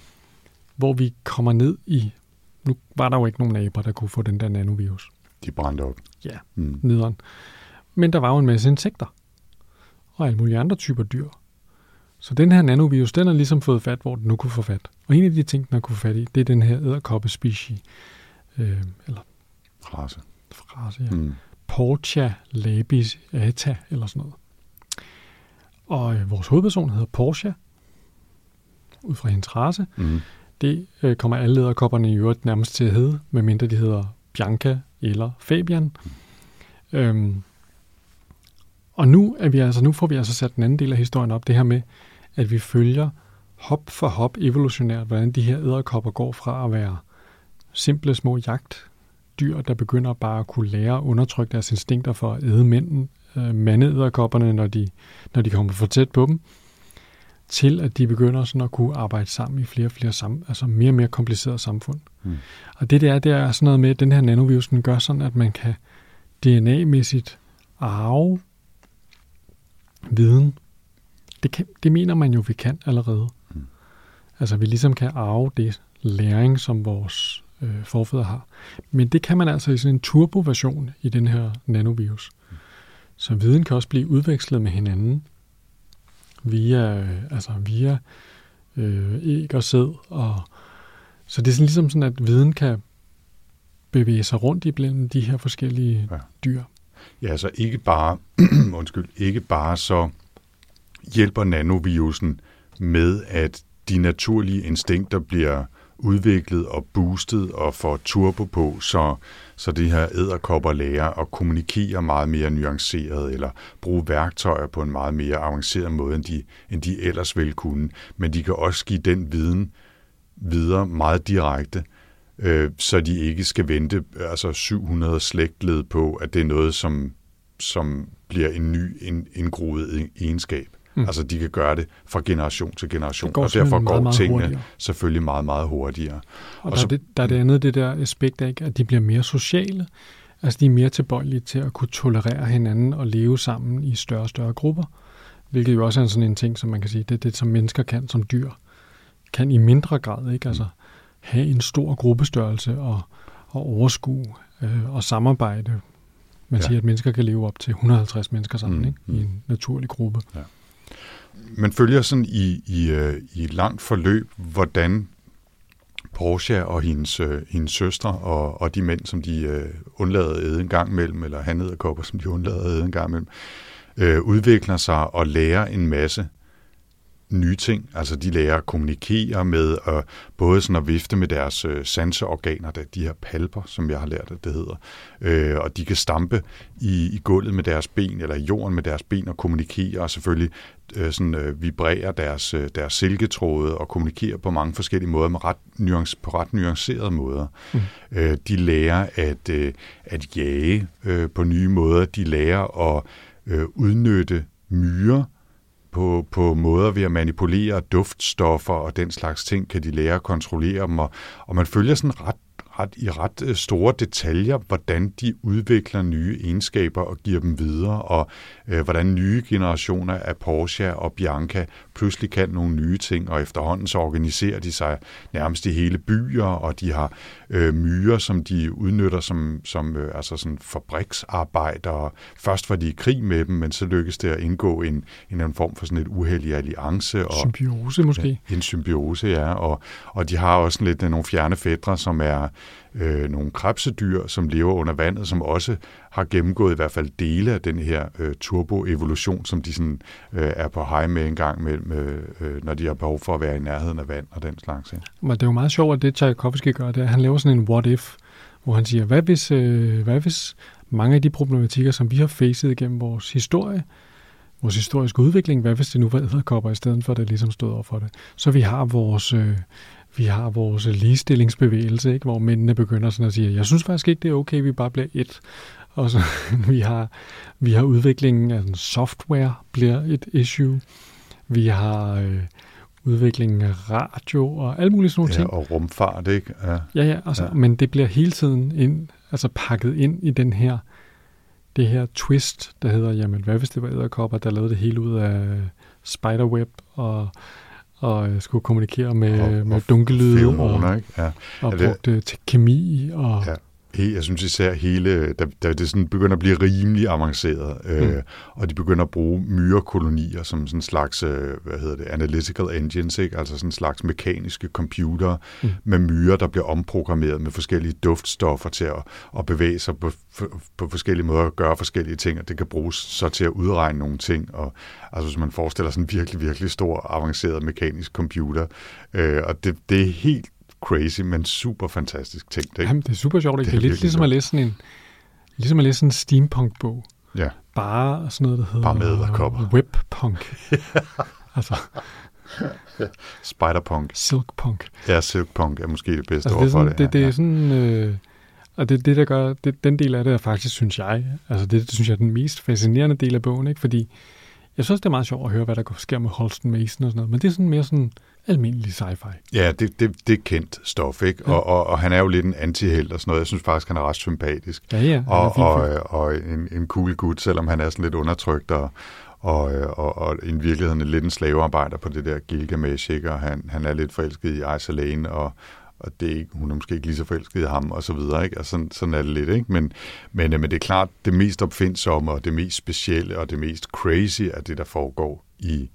hvor vi kommer ned i... Nu var der jo ikke nogen naboer, der kunne få den der nanovirus. De brændte op. Ja, Mm. nederen. Men der var jo en masse insekter. Og alle mulige andre typer dyr. Så den her nanovirus, den har ligesom fået fat, hvor den nu kunne få fat. Og en af de ting, den har kunne få fat i, det er den her æderkoppespecies. Øh, eller Race. frase, ja. Mm. Portia labis ata, eller sådan noget. Og øh, vores hovedperson hedder Portia, ud fra hendes race. Mm. Det øh, kommer alle lederkopperne i øvrigt nærmest til at hedde, medmindre de hedder Bianca eller Fabian. Øhm, og nu, er vi altså, nu får vi altså sat den anden del af historien op, det her med, at vi følger hop for hop evolutionært, hvordan de her æderkopper går fra at være simple små jagtdyr, der begynder bare at kunne lære at undertrykke deres instinkter for at æde mænden, øh, mandeæderkopperne, når de, når de kommer for tæt på dem, til at de begynder sådan at kunne arbejde sammen i flere og flere sam, altså mere og mere komplicerede samfund. Mm. Og det der, det er sådan noget med, at den her nanovirus, den gør sådan, at man kan DNA-mæssigt arve viden. Det, kan, det mener man jo, vi kan allerede. Mm. Altså, vi ligesom kan arve det læring, som vores øh, forfædre har. Men det kan man altså i sådan en turboversion i den her nanovirus. Så viden kan også blive udvekslet med hinanden via, øh, altså via øh, æg og sæd. Og, så det er sådan ligesom sådan, at viden kan bevæge sig rundt iblandt de her forskellige Ja. dyr. Ja, så ikke bare, undskyld, ikke bare så hjælper nanovirusen med, at de naturlige instinkter bliver udviklet og boostet og får turbo på, så, så de her æderkopper lærer at kommunikere meget mere nuanceret eller bruge værktøjer på en meget mere avanceret måde, end de, end de ellers ville kunne. Men de kan også give den viden videre meget direkte, øh, så de ikke skal vente altså 700 slægtled på, at det er noget, som, som bliver en ny ind, indgroet egenskab. Mm. Altså, de kan gøre det fra generation til generation, og derfor går meget, meget tingene hurtigere. selvfølgelig meget, meget hurtigere. Og, Og der, så- er det, der er det andet, det der aspekt af, ikke, at de bliver mere sociale. Altså, de er mere tilbøjelige til at kunne tolerere hinanden og leve sammen i større og større grupper. Hvilket jo også er sådan en ting, som man kan sige, det er det, som mennesker kan som dyr. Kan i mindre grad, ikke? Altså, have en stor gruppestørrelse og, og overskue øh, og samarbejde. Man Ja. ja. siger, at mennesker kan leve op til 150 mennesker sammen, Mm, mm, ikke? I en naturlig gruppe. Man følger sådan i, i, øh, i langt forløb, hvordan Portia og hendes, øh, hendes søstre og, og de mænd, som de øh, undlader at æde en gang imellem, eller hanederkopper, som de undlader at æde en gang imellem, øh, udvikler sig og lærer en masse nye ting. Altså de lærer at kommunikere med, øh, både sådan at vifte med deres øh, sanseorganer, der, de her palper, som jeg har lært, at det hedder. Øh, og de kan stampe i, i gulvet med deres ben, eller i jorden med deres ben og kommunikere, og selvfølgelig øh, sådan, øh, vibrere deres, øh, deres silketråde og kommunikere på mange forskellige måder, med ret nuance, på ret nuancerede måder. Mm. Øh, de lærer at, øh, at jage øh, på nye måder. De lærer at øh, udnytte myrer på, på måder ved at manipulere duftstoffer og den slags ting, kan de lære at kontrollere dem, og, og man følger sådan ret, ret, i ret øh, store detaljer, hvordan de udvikler nye egenskaber og giver dem videre, og øh, hvordan nye generationer af Porsche og Bianca pludselig kan nogle nye ting, og efterhånden så organiserer de sig nærmest i hele byer, og de har øh, myrer, som de udnytter som, som øh, altså sådan fabriksarbejdere. Først var de i krig med dem, men så lykkedes det at indgå en, en anden form for sådan et uheldig alliance. Og, Symbiose måske. Ja, en symbiose, ja. Og, og de har også lidt øh, nogle fjerne fædre, som er, øh, nogle krebsedyr, som lever under vandet, som også har gennemgået i hvert fald dele af den her øh, turboevolution, som de sådan, øh, er på hej med en gang, med, øh, når de har behov for at være i nærheden af vand og den slags. Ikke? Men det er jo meget sjovt, at det Tchaikovsky gør, det er, at han laver sådan en what-if, hvor han siger, hvad hvis, øh, hvad hvis mange af de problematikker, som vi har facet igennem vores historie, vores historiske udvikling, hvad hvis det nu var æderkopper, i stedet for at det ligesom stod over for det. Så vi har vores, øh, vi har vores ligestillingsbevægelse, ikke? hvor mændene begynder sådan at sige, jeg synes faktisk ikke, det er okay, vi bare bliver et. Og så vi har, vi har udviklingen af software bliver et issue. Vi har øh, udviklingen af radio og alle mulige sådan nogle Ja, ting. og rumfart, ikke? Ja. Ja, ja, altså, Ja. men det bliver hele tiden ind, altså pakket ind i den her, det her twist, der hedder, jamen hvad hvis det var æderkopper, der lavede det hele ud af spiderweb og, og øh, skulle kommunikere med, Og- og, med og dunkellyde Feromoner, og, ikke? Ja. og Er det- brugte til kemi og Ja. Jeg synes især hele, da, da det sådan begynder at blive rimelig avanceret, øh, Mm. og de begynder at bruge myrekolonier som sådan en slags, øh, hvad hedder det, analytical engines, ikke? altså sådan en slags mekaniske computer Mm. med myrer, der bliver omprogrammeret med forskellige duftstoffer til at, at bevæge sig på, på, på forskellige måder og gøre forskellige ting, og det kan bruges så til at udregne nogle ting. Og, altså hvis man forestiller sådan en virkelig, virkelig stor, avanceret mekanisk computer, øh, og det, det er helt crazy, men super fantastisk ting. Ikke? Jamen, det er super sjovt. Det Det er er lidt ligesom at læse sådan en, ligesom at læse sådan en steampunk-bog. Ja. Bare sådan noget, der hedder Bare med edderkopper. webpunk. altså Spiderpunk. silkpunk. Ja, silkpunk er måske det bedste Altså, ord det er for det. det, det er sådan, øh, og det, det der gør, det, den del af det er faktisk, synes jeg, altså det, det synes jeg er den mest fascinerende del af bogen, ikke? fordi jeg synes, det er meget sjovt at høre, hvad der sker med Holsten Mason og sådan noget, men det er sådan mere sådan almindelig sci-fi. Ja, det, det, det er kendt stof, ikke? Ja. Og, og, og han er jo lidt en antihelt og sådan noget. Jeg synes faktisk, han er ret sympatisk. Ja, ja, Og, fin og, og en, en cool gut, selvom han er sådan lidt undertrykt og, og, og, og i virkeligheden lidt en slavearbejder på det der Gilgamesh, ikke? Og han, han er lidt forelsket i Isolane, og, og det er ikke, hun er måske ikke lige så forelsket i ham, og så videre, ikke? Og sådan, sådan er det lidt, ikke? Men, men, øh, men det er klart, det mest opfindsomme, og det mest specielle, og det mest crazy er det, der foregår i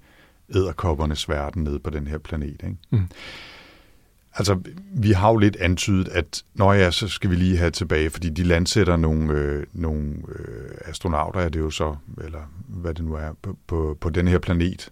æderkoppernes verden nede på den her planet, ikke? Mm. Altså, vi har jo lidt antydet, at når ja, så skal vi lige have tilbage, fordi de landsætter nogle, øh, nogle øh, astronauter, er det jo så, eller hvad det nu er, på, på, på den her planet,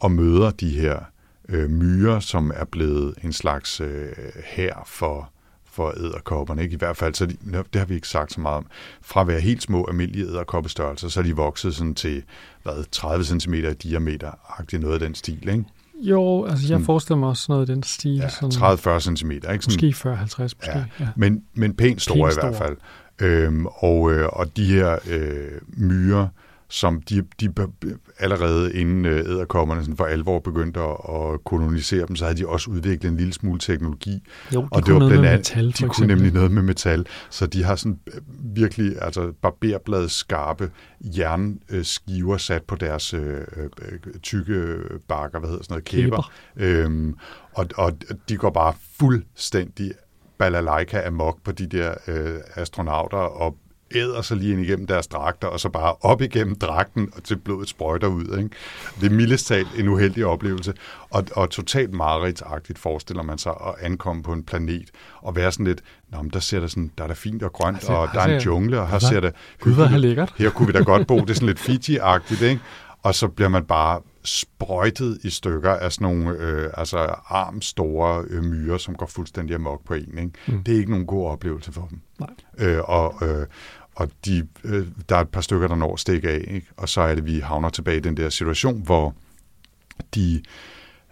og møder de her øh, myrer, som er blevet en slags øh, her for, for æderkopperne. Ikke? I hvert fald, så de, det har vi ikke sagt så meget om. Fra at være helt små almindelige æderkoppestørrelser, så er de vokset sådan til hvad, 30 cm i diameter, agtigt noget af den stil. Ikke? Jo, altså jeg forestiller mig også noget af den stil. Ja, sådan, 30-40 cm. Ikke? Sådan, Måske 40-50 måske. Ja, Ja. men, men pænt store Pænt i hvert fald. Øhm, og, øh, og de her øh, myrer, som de, de allerede inden øh, æderkommerne sådan for alvor begyndte at, at kolonisere dem, så havde de også udviklet en lille smule teknologi. Jo, de og kunne noget med andet- metal, de kunne eksempel. nemlig noget med metal, så de har sådan øh, virkelig altså barberblad skarpe jernskiver sat på deres øh, øh, tykke bakker, hvad hedder sådan noget, kæber. Øhm, og, og de går bare fuldstændig balalaika amok på de der øh, astronauter og æder sig lige ind igennem deres dragter, og så bare op igennem dragten, og til blodet sprøjter ud. Ikke? Det er mildest talt en uheldig oplevelse, og, og totalt mareridtsagtigt forestiller man sig at ankomme på en planet, og være sådan lidt, Nå, men der ser der sådan, der er der fint og grønt, Altså, og der er en altså, jungle, og her altså, ser det Gud, hvor hyggeligt lækkert. her kunne vi da godt bo. Det er sådan lidt Fiji-agtigt, ikke? Og så bliver man bare sprøjtet i stykker af sådan nogle øh, altså armstore øh, myrer, som går fuldstændig amok på en. Ikke? Mm. Det er ikke nogen god oplevelse for dem. Nej. Øh, og øh, og de, øh, der er et par stykker, der når at stikke af. Ikke? Og så er det, vi havner tilbage i den der situation, hvor de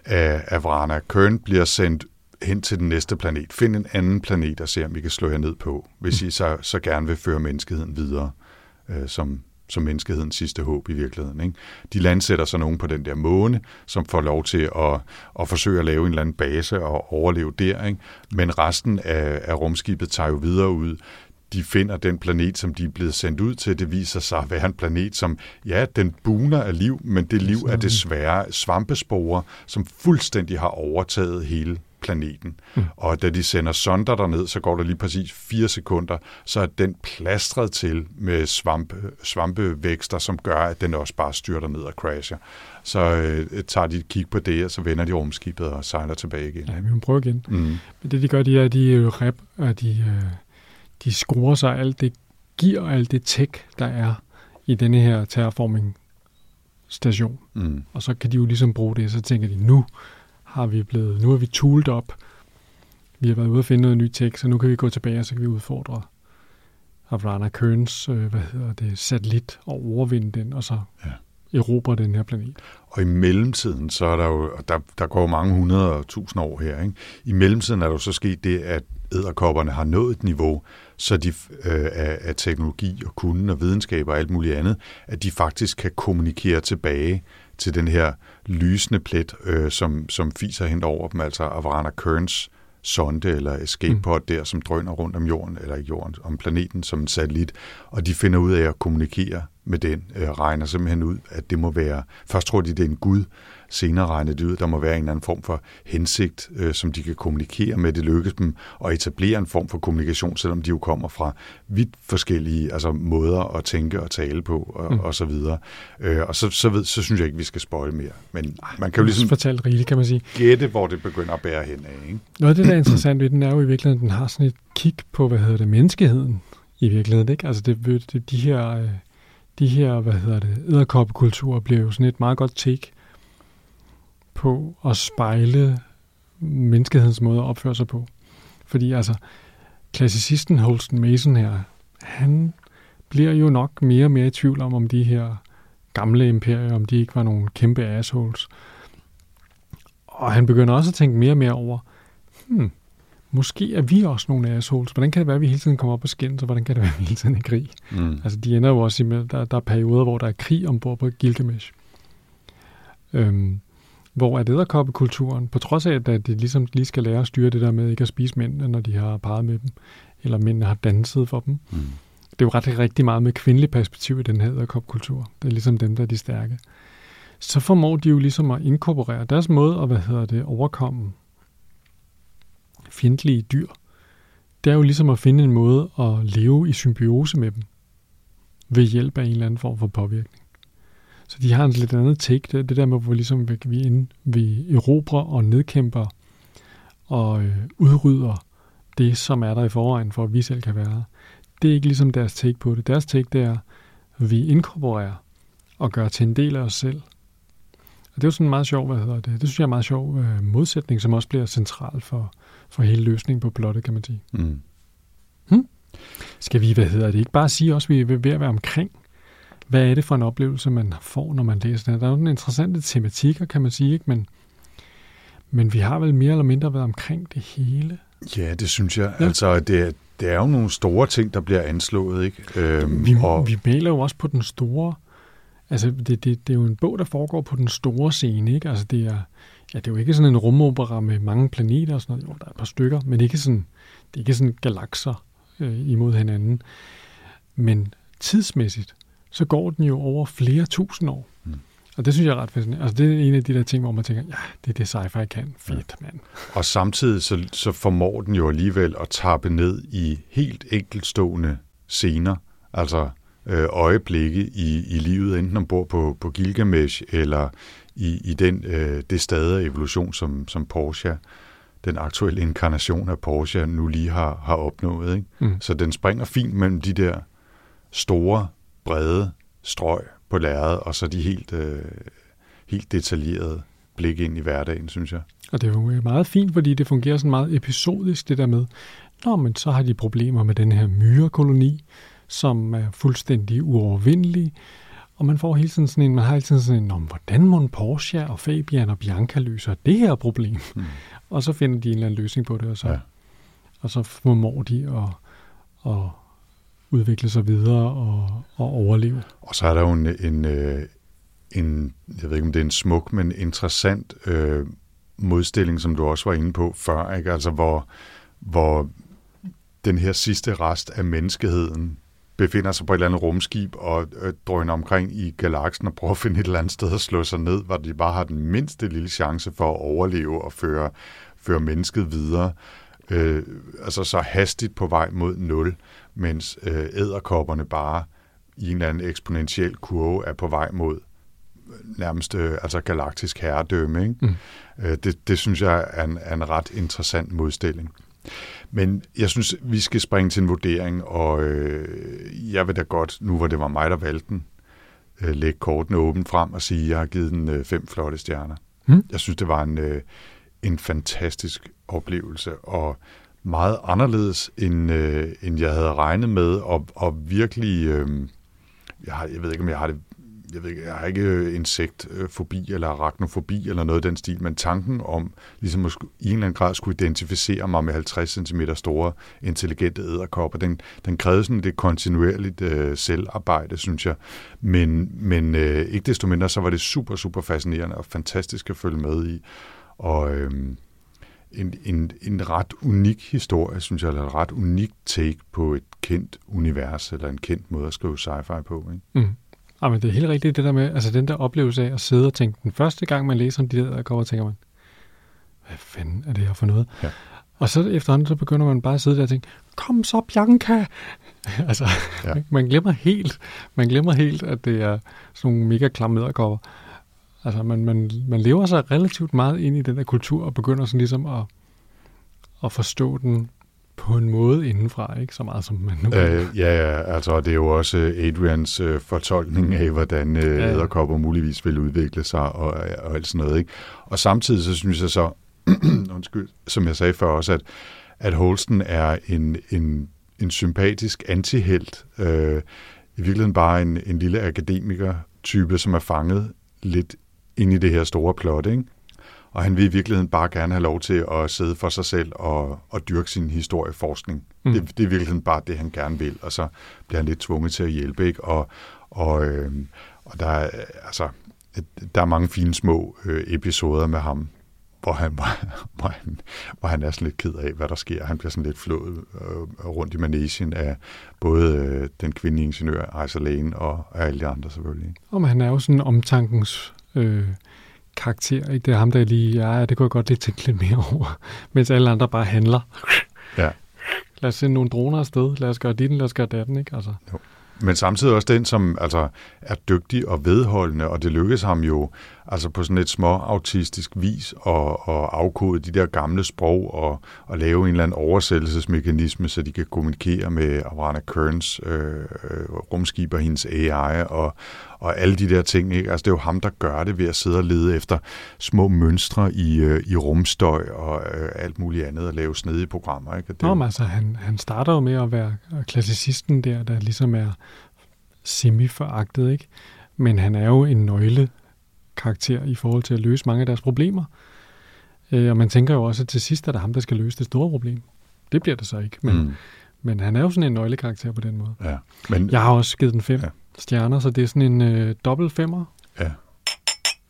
af, af Vrana Kern bliver sendt hen til den næste planet. Find en anden planet og se, om vi kan slå jer ned på, hvis I så, så gerne vil føre menneskeheden videre øh, som, som menneskehedens sidste håb i virkeligheden. Ikke? De landsætter så nogen på den der måne, som får lov til at, at forsøge at lave en eller anden base og overleve der. Ikke? Men resten af, af rumskibet tager jo videre ud. De finder den planet, som de er blevet sendt ud til. Det viser sig at være en planet, som, ja, den buner af liv, men det liv er desværre svampesporer, som fuldstændig har overtaget hele planeten. Mm. Og da de sender sonder derned, så går der lige præcis fire sekunder, så er den plastret til med svampe, svampevækster, som gør, at den også bare styrter ned og crasher. Så øh, tager de et kig på det, og så vender de rumskibet og sejler tilbage igen. Ja, vi må prøve igen. Mm. Men det, de gør, de er, de øh, rep, og de, øh, de skruer sig alt det og alt det tech, der er i denne her terraforming station. Mm. Og så kan de jo ligesom bruge det, så tænker de, nu har vi blevet, nu er vi tooled op. Vi har været ude og finde noget nyt tech, så nu kan vi gå tilbage, og så kan vi udfordre Avrana Kearns, øh, hvad hedder det, satellit, og overvinde den, og så Ja. erobre den her planet. Og i mellemtiden, så er der jo, og der, der går jo mange hundrede og tusind år her, ikke? i mellemtiden er der jo så sket det, at æderkopperne har nået et niveau, så de øh, af, af teknologi og kunden og videnskab og alt muligt andet, at de faktisk kan kommunikere tilbage til den her lysende plet, øh, som, som fiser hen over dem, altså Avrana Kearns sonde eller escape pod mm. der, som drøner rundt om jorden, eller jorden, om planeten som en satellit, og de finder ud af at kommunikere med den, øh, regner simpelthen ud, at det må være, først tror de, det er en gud, senere regner det ud, der må være en eller anden form for hensigt, øh, som de kan kommunikere med. Det lykkes dem at etablere en form for kommunikation, selvom de jo kommer fra vidt forskellige altså måder at tænke og tale på, og, mm. og så videre. Øh, og så, så, ved, så synes jeg ikke, vi skal spøjle mere. Men man kan jo ligesom fortalt rigeligt, kan man sige. gætte, hvor det begynder at bære hen af. Ikke? Noget af det, der er interessant ved den, er jo i virkeligheden, at den har sådan et kig på, hvad hedder det, menneskeheden i virkeligheden. Ikke? Altså det, det, de her, øh, de her, hvad hedder det, æderkoppekulturer bliver jo sådan et meget godt take på at spejle menneskehedens måde at opføre sig på. Fordi altså, klassicisten Holsten Mason her, han bliver jo nok mere og mere i tvivl om, om de her gamle imperier, om de ikke var nogle kæmpe assholes. Og han begynder også at tænke mere og mere over, hmm, måske er vi også nogle assholes. Hvordan kan det være, at vi hele tiden kommer op og skændes, og hvordan kan det være, at vi hele tiden er i krig? Mm. Altså, de ender jo også i, der, der er perioder, hvor der er krig ombord på Gilgamesh. Øhm, hvor at æderkoppekulturen, på trods af, at de ligesom lige skal lære at styre det der med ikke at spise mændene, når de har parret med dem, eller mændene har danset for dem. Mm. Det er jo ret rigtig meget med kvindelig perspektiv i den her æderkopkultur. Det er ligesom dem, der er de stærke. Så formår de jo ligesom at inkorporere deres måde at, hvad hedder det, overkomme fjendtlige dyr. Det er jo ligesom at finde en måde at leve i symbiose med dem, ved hjælp af en eller anden form for påvirkning. Så de har en lidt andet take, det, det der med, hvor ligesom vi, vi, ind, vi erobrer og nedkæmper og øh, udrydder det, som er der i forvejen, for at vi selv kan være. Det er ikke ligesom deres take på det. Deres take, det er, at vi inkorporerer og gør til en del af os selv. Og det er jo sådan en meget sjov, hvad hedder det? Det synes jeg er en meget sjov øh, modsætning, som også bliver central for, for hele løsningen på plottet, kan man sige. Mm. Skal vi, hvad hedder det, ikke bare sige også, at vi er ved at være omkring, hvad er det for en oplevelse, man får, når man læser den? Der er jo nogle interessante tematikker, kan man sige, ikke? Men, men vi har vel mere eller mindre været omkring det hele. Ja, det synes jeg. Ja. Altså, det er, det er jo nogle store ting, der bliver anslået, ikke? Øhm, Vi, og, vi maler jo også på den store... Altså, det, det, det er jo en bog, der foregår på den store scene, ikke? Altså, det er, ja, det er jo ikke sådan en rumopera med mange planeter og sådan noget. Jo, der er et par stykker, men ikke sådan, det er ikke sådan galakser øh, imod hinanden. Men tidsmæssigt, så går den jo over flere tusind år. Mm. Og det synes jeg er ret fascinerende. Altså, det er en af de der ting, hvor man tænker, ja, det er det sci-fi kan. Fedt, mand. og samtidig så, så formår den jo alligevel at tappe ned i helt enkeltstående scener, altså øjeblikke i, i livet, enten ombord på, på Gilgamesh eller i, i den, øh, det stade af evolution, som, som Porsche, den aktuelle inkarnation af Porsche, nu lige har, har opnået. Ikke? Mm. Så den springer fint mellem de der store, brede strøg på lærredet, og så de helt, øh, helt detaljerede blik ind i hverdagen, synes jeg. Og det er jo øh, meget fint, fordi det fungerer sådan meget episodisk, det der med, Nå, men så har de problemer med den her myrekoloni, som er fuldstændig uovervindelig, og man får hele tiden sådan en, man har hele tiden sådan en, om hvordan må Porsche og Fabian og Bianca løser det her problem? Mm. Og så finder de en eller anden løsning på det, og så, ja. Ja. og så formår de at, at udvikle sig videre og, og overleve. Og så er der jo en, en, øh, en, jeg ved ikke om det er en smuk, men interessant øh, modstilling, som du også var inde på før, ikke? Altså hvor, hvor den her sidste rest af menneskeheden befinder sig på et eller andet rumskib og øh, drøner omkring i galaksen og prøver at finde et eller andet sted at slå sig ned, hvor de bare har den mindste lille chance for at overleve og føre, fører mennesket videre, øh, altså så hastigt på vej mod nul, mens øh, æderkopperne bare i en eller anden eksponentiel kurve er på vej mod nærmest øh, altså galaktisk herredømme. Ikke? Mm. Øh, det, det synes jeg er en, er en ret interessant modstilling. Men jeg synes, vi skal springe til en vurdering, og øh, jeg vil da godt, nu hvor det var mig, der valgte den, øh, lægge kortene åbent frem og sige, at jeg har givet den øh, fem flotte stjerner. Mm. Jeg synes, det var en, øh, en fantastisk oplevelse, og meget anderledes, end, øh, end jeg havde regnet med, og, og virkelig, øh, jeg, har, jeg ved ikke, om jeg har det jeg ved jeg har ikke øh, insektfobi eller arachnofobi eller noget af den stil, men tanken om ligesom at i en eller anden grad skulle identificere mig med 50 cm store intelligente æderkopper, den, den krævede sådan det kontinuerligt øh, selvarbejde, synes jeg. Men, men øh, ikke desto mindre, så var det super, super fascinerende og fantastisk at følge med i. Og øh, en, en, en ret unik historie, synes jeg, eller et ret unik take på et kendt univers, eller en kendt måde at skrive sci-fi på. Ikke? Mm. Ja, men det er helt rigtigt det der med, altså den der oplevelse af at sidde og tænke, den første gang man læser om de der kommer, tænker man, hvad fanden er det her for noget? Ja. Og så efterhånden, så begynder man bare at sidde der og tænke, kom så Bianca! altså, ja. man glemmer helt, man glemmer helt, at det er sådan nogle mega klamme medderkopper. Altså, man, man, man lever sig relativt meget ind i den der kultur, og begynder sådan ligesom at, at forstå den på en måde indenfra, ikke så meget som man nu. Øh, ja, ja, altså det er jo også Adrians øh, fortolkning af, hvordan øh, ja, æderkopper muligvis vil udvikle sig og, og alt sådan noget. Ikke? Og samtidig så synes jeg så, undskyld, som jeg sagde før også, at, at Holsten er en, en, en sympatisk antihelt. Øh, I virkeligheden bare en, en lille akademiker-type, som er fanget lidt ind i det her store plot, ikke? Og han vil i virkeligheden bare gerne have lov til at sidde for sig selv og, og dyrke sin historieforskning. Mm. Det, det er i virkeligheden bare det, han gerne vil, og så bliver han lidt tvunget til at hjælpe. Ikke? Og, og, øh, og der, er, altså, der er mange fine små øh, episoder med ham, hvor han, hvor, han, hvor han er sådan lidt ked af, hvad der sker. Han bliver sådan lidt flået øh, rundt i manesien af både øh, den kvindelige ingeniør, Isa Lane, og, og alle de andre selvfølgelig. Og han er jo sådan omtankens... Øh karakter. Ikke? Det er ham, der lige, ja, det kunne jeg godt lige tænke lidt mere over, mens alle andre bare handler. Ja. Lad os sende nogle droner afsted, lad os gøre dit, lad os gøre datten, ikke? Altså. Jo. Men samtidig også den, som altså, er dygtig og vedholdende, og det lykkes ham jo altså på sådan et små autistisk vis at, at afkode de der gamle sprog og, og lave en eller anden oversættelsesmekanisme, så de kan kommunikere med Avrana Kearns øh, øh rumskib og hendes AI og, og alle de der ting. Ikke? Altså, det er jo ham, der gør det ved at sidde og lede efter små mønstre i, øh, i rumstøj og øh, alt muligt andet og lave snedige programmer. Ikke? det Nå, men altså, han, han starter jo med at være klassicisten der, der ligesom er semi-foragtet, ikke? Men han er jo en nøgle karakter i forhold til at løse mange af deres problemer. Øh, og man tænker jo også, at til sidst er det ham, der skal løse det store problem. Det bliver det så ikke, men, mm. men han er jo sådan en nøglekarakter på den måde. Ja, men, Jeg har også givet den fem ja. stjerner, så det er sådan en øh, dobbelt femmer. Ja.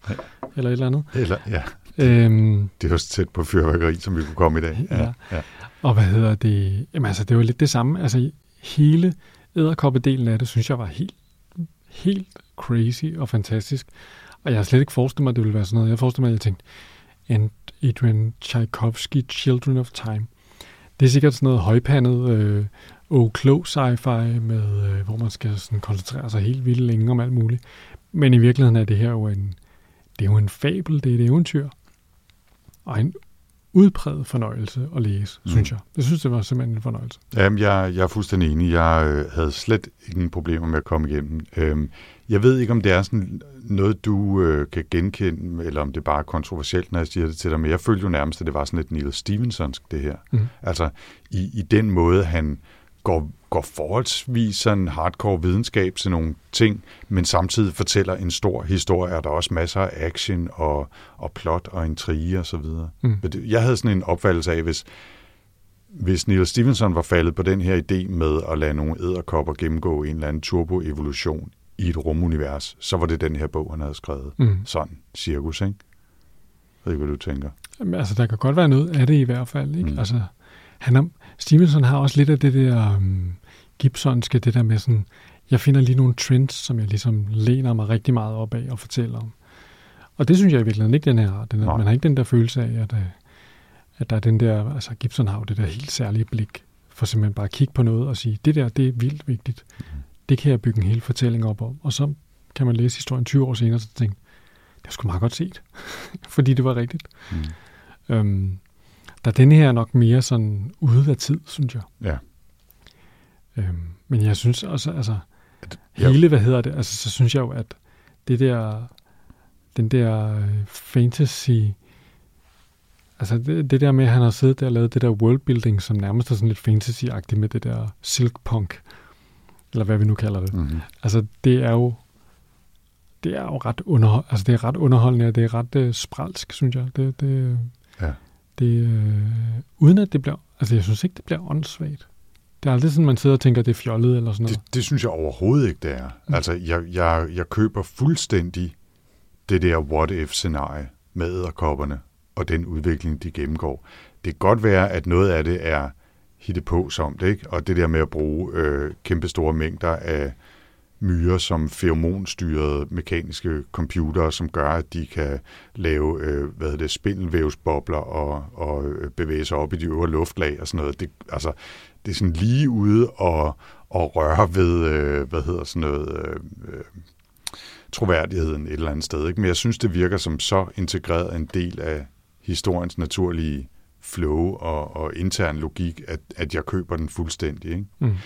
ja. Eller et eller andet. Eller, ja. Øhm, det er også tæt på fyrværkeri, som vi kunne komme i dag. Ja. ja. ja. Og hvad hedder det? Jamen altså, det var lidt det samme. Altså, hele æderkoppedelen af det, synes jeg var helt, helt crazy og fantastisk. Og jeg har slet ikke forestillet mig, at det ville være sådan noget. Jeg forestillede mig, at jeg tænkte, and Adrian Tchaikovsky, Children of Time. Det er sikkert sådan noget højpandet, øh, klog sci-fi, med, øh, hvor man skal sådan koncentrere sig helt vildt længe om alt muligt. Men i virkeligheden er det her jo en, det er jo en fabel, det er et eventyr. Og en udpræget fornøjelse at læse, mm. synes jeg. Jeg synes, det var simpelthen en fornøjelse. Jamen, jeg, jeg er fuldstændig enig. Jeg øh, havde slet ingen problemer med at komme igennem. Øhm, jeg ved ikke, om det er sådan noget, du øh, kan genkende, eller om det bare er kontroversielt, når jeg siger det til dig, men jeg følte jo nærmest, at det var sådan lidt Neil Stevensonsk, det her. Mm. Altså, i, i den måde, han går, går forholdsvis sådan hardcore videnskab til nogle ting, men samtidig fortæller en stor historie, og der er også masser af action og, og plot og intrige og så videre. Mm. Jeg havde sådan en opfattelse af, hvis, hvis Neil Stevenson var faldet på den her idé med at lade nogle æderkopper gennemgå en eller anden turboevolution i et rumunivers, så var det den her bog, han havde skrevet. Mm. Sådan, cirkus, ikke? Jeg ved ikke, hvad du tænker. Jamen, altså, der kan godt være noget af det i hvert fald, ikke? Mm. Altså, han er, Stevenson har også lidt af det der um, Gibsonske, det der med sådan, jeg finder lige nogle trends, som jeg ligesom læner mig rigtig meget op af og fortæller om. Og det synes jeg i virkeligheden ikke, den her. Den, man har ikke den der følelse af, at, øh, at der er den der, altså Gibson har jo det der helt særlige blik, for simpelthen bare at kigge på noget og sige, det der, det er vildt vigtigt. Det kan jeg bygge en hel fortælling op om. Og så kan man læse historien 20 år senere, og tænke, det er sgu meget godt set, fordi det var rigtigt. Mm. Øhm, der er denne her nok mere sådan ude af tid, synes jeg. Ja. Øhm, men jeg synes også, altså, hele, hvad hedder det, altså, så synes jeg jo, at det der, den der øh, fantasy, altså det, det der med, at han har siddet der og lavet det der worldbuilding, som nærmest er sådan lidt fantasy-agtigt med det der silkpunk, eller hvad vi nu kalder det. Mm-hmm. Altså det er jo, det er jo ret, underhold, altså, det er ret underholdende, og det er ret uh, spralsk, synes jeg. Det, det, ja. det, uh, uden at det bliver, altså jeg synes ikke, det bliver åndssvagt. Det er aldrig sådan, man sidder og tænker, det er fjollet eller sådan noget. Det, det synes jeg overhovedet ikke, det er. Mm. Altså, jeg, jeg, jeg køber fuldstændig det der what-if-scenarie med æderkopperne og den udvikling, de gennemgår. Det kan godt være, at noget af det er hittet på som det, ikke? Og det der med at bruge øh, kæmpe store mængder af myrer som feromonstyrede mekaniske computere, som gør, at de kan lave øh, hvad det, spindelvævsbobler og, og øh, bevæge sig op i de øvre luftlag og sådan noget. Det, altså, det er sådan lige ude og, og røre ved, øh, hvad hedder sådan noget, øh, øh, troværdigheden et eller andet sted. Ikke? Men jeg synes, det virker som så integreret en del af historiens naturlige flow og, og intern logik, at, at jeg køber den fuldstændig. Ikke? Mm.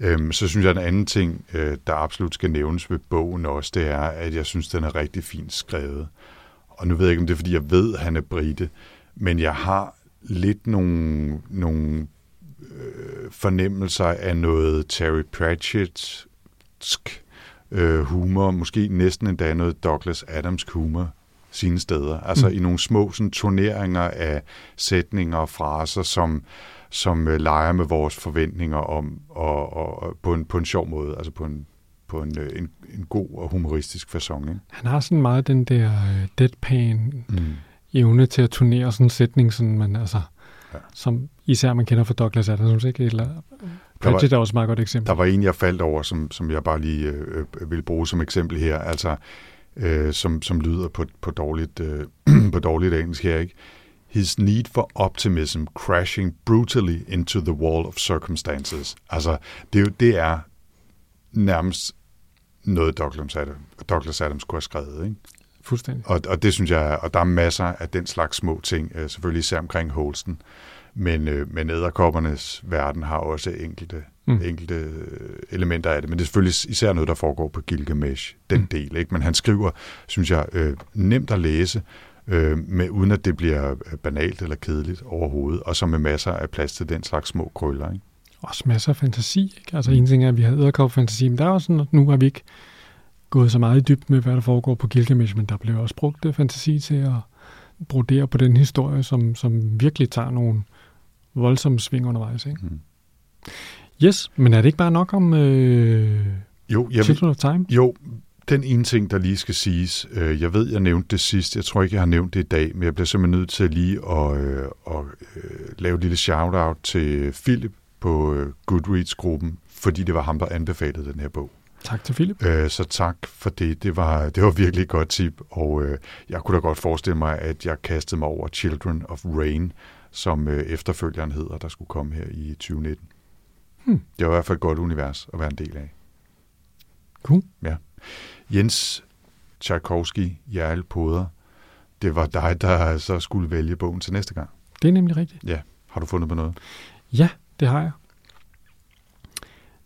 Øhm, så synes jeg, at en anden ting, øh, der absolut skal nævnes ved bogen også, det er, at jeg synes, den er rigtig fint skrevet. Og nu ved jeg ikke, om det er, fordi jeg ved, at han er brite, men jeg har lidt nogle, nogle øh, fornemmelser af noget Terry Pratchettsk øh, humor, måske næsten endda noget Douglas Adams humor sine steder. Altså mm. i nogle små sådan, turneringer af sætninger og fraser, som, som øh, leger med vores forventninger om, og, og, og på, en, på en sjov måde, altså på en, på en, øh, en, en god og humoristisk façon. Ikke? Han har sådan meget den der uh, deadpan mm. evne til at turnere sådan en sætning, sådan man altså, ja. som især man kender fra Douglas Adams, ikke? Eller, Pratchett er også et meget godt eksempel. Der var en, jeg faldt over, som, som jeg bare lige øh, øh, vil bruge som eksempel her, altså øh, som, som lyder på, på, dårligt, øh, på dårligt engelsk her, ikke? His need for optimism crashing brutally into the wall of circumstances. Altså, det, det er nærmest noget, Douglas Adams, Douglas Adams kunne have skrevet, ikke? Fuldstændig. Og, og det synes jeg, og der er masser af den slags små ting, øh, selvfølgelig især omkring Holsten. Men, øh, men æderkoppernes verden har også enkelte, mm. enkelte øh, elementer af det. Men det er selvfølgelig især noget, der foregår på Gilgamesh, den mm. del. Ikke? Men han skriver, synes jeg, øh, nemt at læse, øh, med, uden at det bliver øh, banalt eller kedeligt overhovedet, og så med masser af plads til den slags små krøller. Ikke? Også masser af fantasi. Ikke? Altså en ting er, at vi har æderkopfantasi, men der er også sådan, at nu har vi ikke gået så meget i dyb med, hvad der foregår på Gilgamesh, men der bliver også brugt det fantasi til at brodere på den historie, som, som virkelig tager nogle voldsomme sving undervejs. Ikke? Mm. Yes, men er det ikke bare nok om øh, jo, jeg Children of Time? Jo, den ene ting, der lige skal siges, øh, jeg ved, jeg nævnte det sidst, jeg tror ikke, jeg har nævnt det i dag, men jeg bliver simpelthen nødt til lige at, øh, at øh, lave et lille shout-out til Philip på øh, Goodreads-gruppen, fordi det var ham, der anbefalede den her bog. Tak til Philip. Øh, så tak for det. Det var, det var virkelig et godt tip, og øh, jeg kunne da godt forestille mig, at jeg kastede mig over Children of Rain, som øh, efterfølgeren hedder, der skulle komme her i 2019. Hmm. Det var i hvert fald et godt univers at være en del af. Cool. Ja. Jens Tchaikovsky, Jarl Poder, det var dig, der så skulle vælge bogen til næste gang. Det er nemlig rigtigt. Ja. Har du fundet på noget? Ja, det har jeg.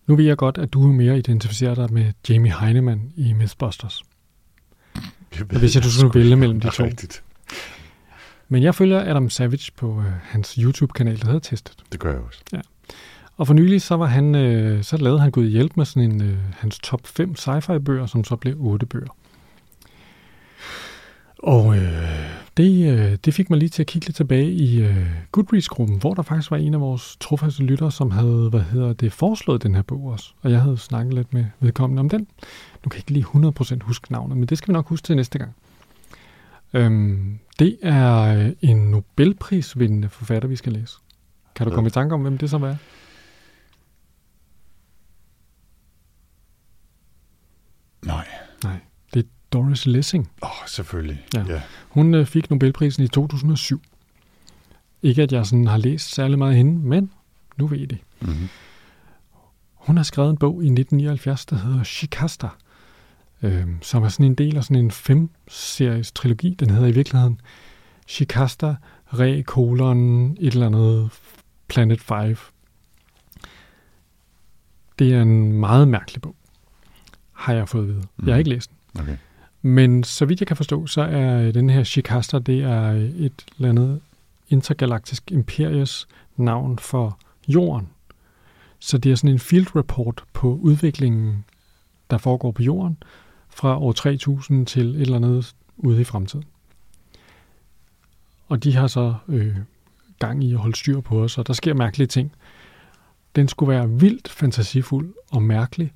Nu ved jeg godt, at du er mere identificeret dig med Jamie Heinemann i Mythbusters. Jeg ved, hvis jeg du skulle vælge mellem de to. Rigtigt. Men jeg følger Adam Savage på øh, hans YouTube-kanal, der hedder Testet. Det gør jeg også. Ja. Og for nylig, så, var han, øh, så lavede han Gud hjælp med sådan en, øh, hans top 5 sci-fi bøger, som så blev 8 bøger. Og øh, det, øh, det fik mig lige til at kigge lidt tilbage i øh, Goodreads-gruppen, hvor der faktisk var en af vores trofaste lyttere, som havde hvad hedder det, foreslået den her bog også. Og jeg havde snakket lidt med vedkommende om den. Nu kan jeg ikke lige 100% huske navnet, men det skal vi nok huske til næste gang. Øhm, det er øh, en Nobelprisvindende forfatter, vi skal læse. Kan du komme i tanke om, hvem det så er? Nej. Det er Doris Lessing. Åh, oh, selvfølgelig. Ja. ja. Hun øh, fik Nobelprisen i 2007. Ikke at jeg sådan har læst særlig meget af hende, men nu ved I det. Mm-hmm. Hun har skrevet en bog i 1979, der hedder Shikasta, øh, som er sådan en del af sådan en fem-series trilogi. Den hedder i virkeligheden Shikasta, Re, kolon, et eller andet, Planet 5. Det er en meget mærkelig bog, har jeg fået at vide. Jeg har ikke læst den. Okay. Men så vidt jeg kan forstå, så er den her Shikasta, det er et eller andet intergalaktisk imperies navn for jorden. Så det er sådan en field report på udviklingen, der foregår på jorden, fra år 3000 til et eller andet ude i fremtiden. Og de har så øh, gang i at holde styr på os, og der sker mærkelige ting. Den skulle være vildt fantasifuld og mærkelig,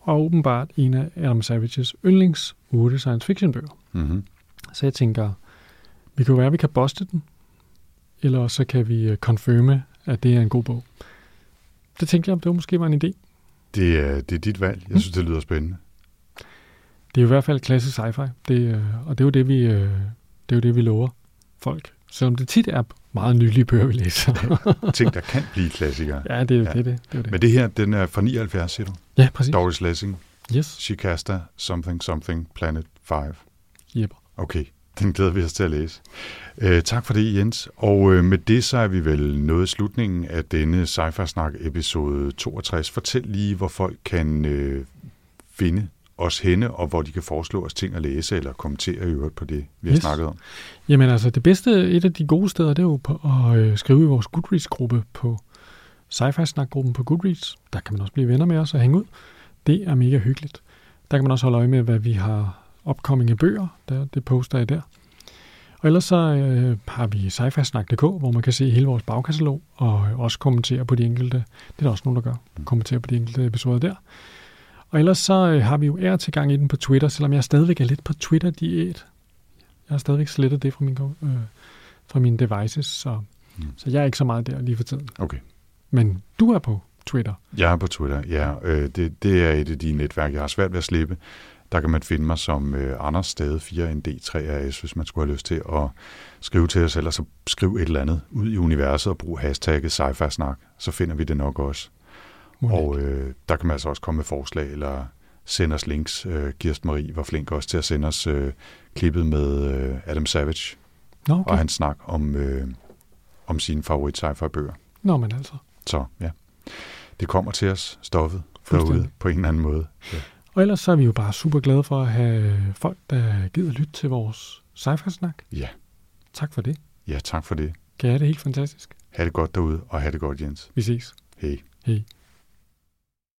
og åbenbart en af Adam Savages yndlings 8 science fiction bøger. Mm-hmm. Så jeg tænker, vi kan jo være, at vi kan boste den, eller så kan vi øh, confirme, at det er en god bog. Det tænkte jeg, det var måske var en idé. Det, er, det er dit valg. Jeg synes, det lyder spændende. Det er jo i hvert fald klassisk sci-fi, det, øh, og det er jo det, vi, øh, det er jo det, vi lover folk. Selvom det tit er meget nylige bøger, vi læser. Ting, der kan blive klassikere. ja, det er Ja. det, det, det, det. Men det her, den er fra 79, siger du? Ja, præcis. Doris Lessing, Yes, Shikasta, Something Something, Planet 5. Jeppe. Okay, den glæder vi os til at læse. Øh, tak for det, Jens. Og øh, med det så er vi vel nået slutningen af denne sci snak episode 62. Fortæl lige, hvor folk kan øh, finde os henne, og hvor de kan foreslå os ting at læse, eller kommentere i øvrigt på det, vi har Yes. snakket om. Jamen altså, det bedste, et af de gode steder, det er jo på at øh, skrive i vores Goodreads-gruppe på sci-fi snak-gruppen på Goodreads. Der kan man også blive venner med os og hænge ud. Det er mega hyggeligt. Der kan man også holde øje med, hvad vi har i bøger. Der, det poster jeg der. Og ellers så øh, har vi sci snak.dk, hvor man kan se hele vores bagkatalog og også kommentere på de enkelte. Det er der også nogen, der gør. Kommentere på de enkelte episoder der. Og ellers så øh, har vi jo ære til gang i den på Twitter, selvom jeg stadigvæk er lidt på Twitter-diæt. Jeg har stadigvæk slettet det fra, min, øh, fra mine devices, så, Mm. mm. så jeg er ikke så meget der lige for tiden. Okay. Men du er på Twitter. Jeg er på Twitter, ja. Øh, det, det er et af de netværk, jeg har svært ved at slippe. Der kan man finde mig som øh, Anders Stade 4ND3RS, hvis man skulle have lyst til at skrive til os, eller så skriv et eller andet ud i universet og brug hashtagget sci snak så finder vi det nok også. Monik. Og øh, der kan man altså også komme med forslag, eller sende os links. Øh, Kirsten Marie var flink også til at sende os øh, klippet med øh, Adam Savage Nå, okay. og hans snak om, øh, om sine favorit sci-fi bøger. Nå, men altså. Så ja, det kommer til os, stoffet derude på en eller anden måde. Ja. Og ellers så er vi jo bare super glade for at have folk, der gider lytte til vores sci snak ja, Tak for det. ja, tak for det. Kan I have det helt fantastisk. Ha' det godt derude, og ha' det godt, Jens. Vi ses. Hej. Hej.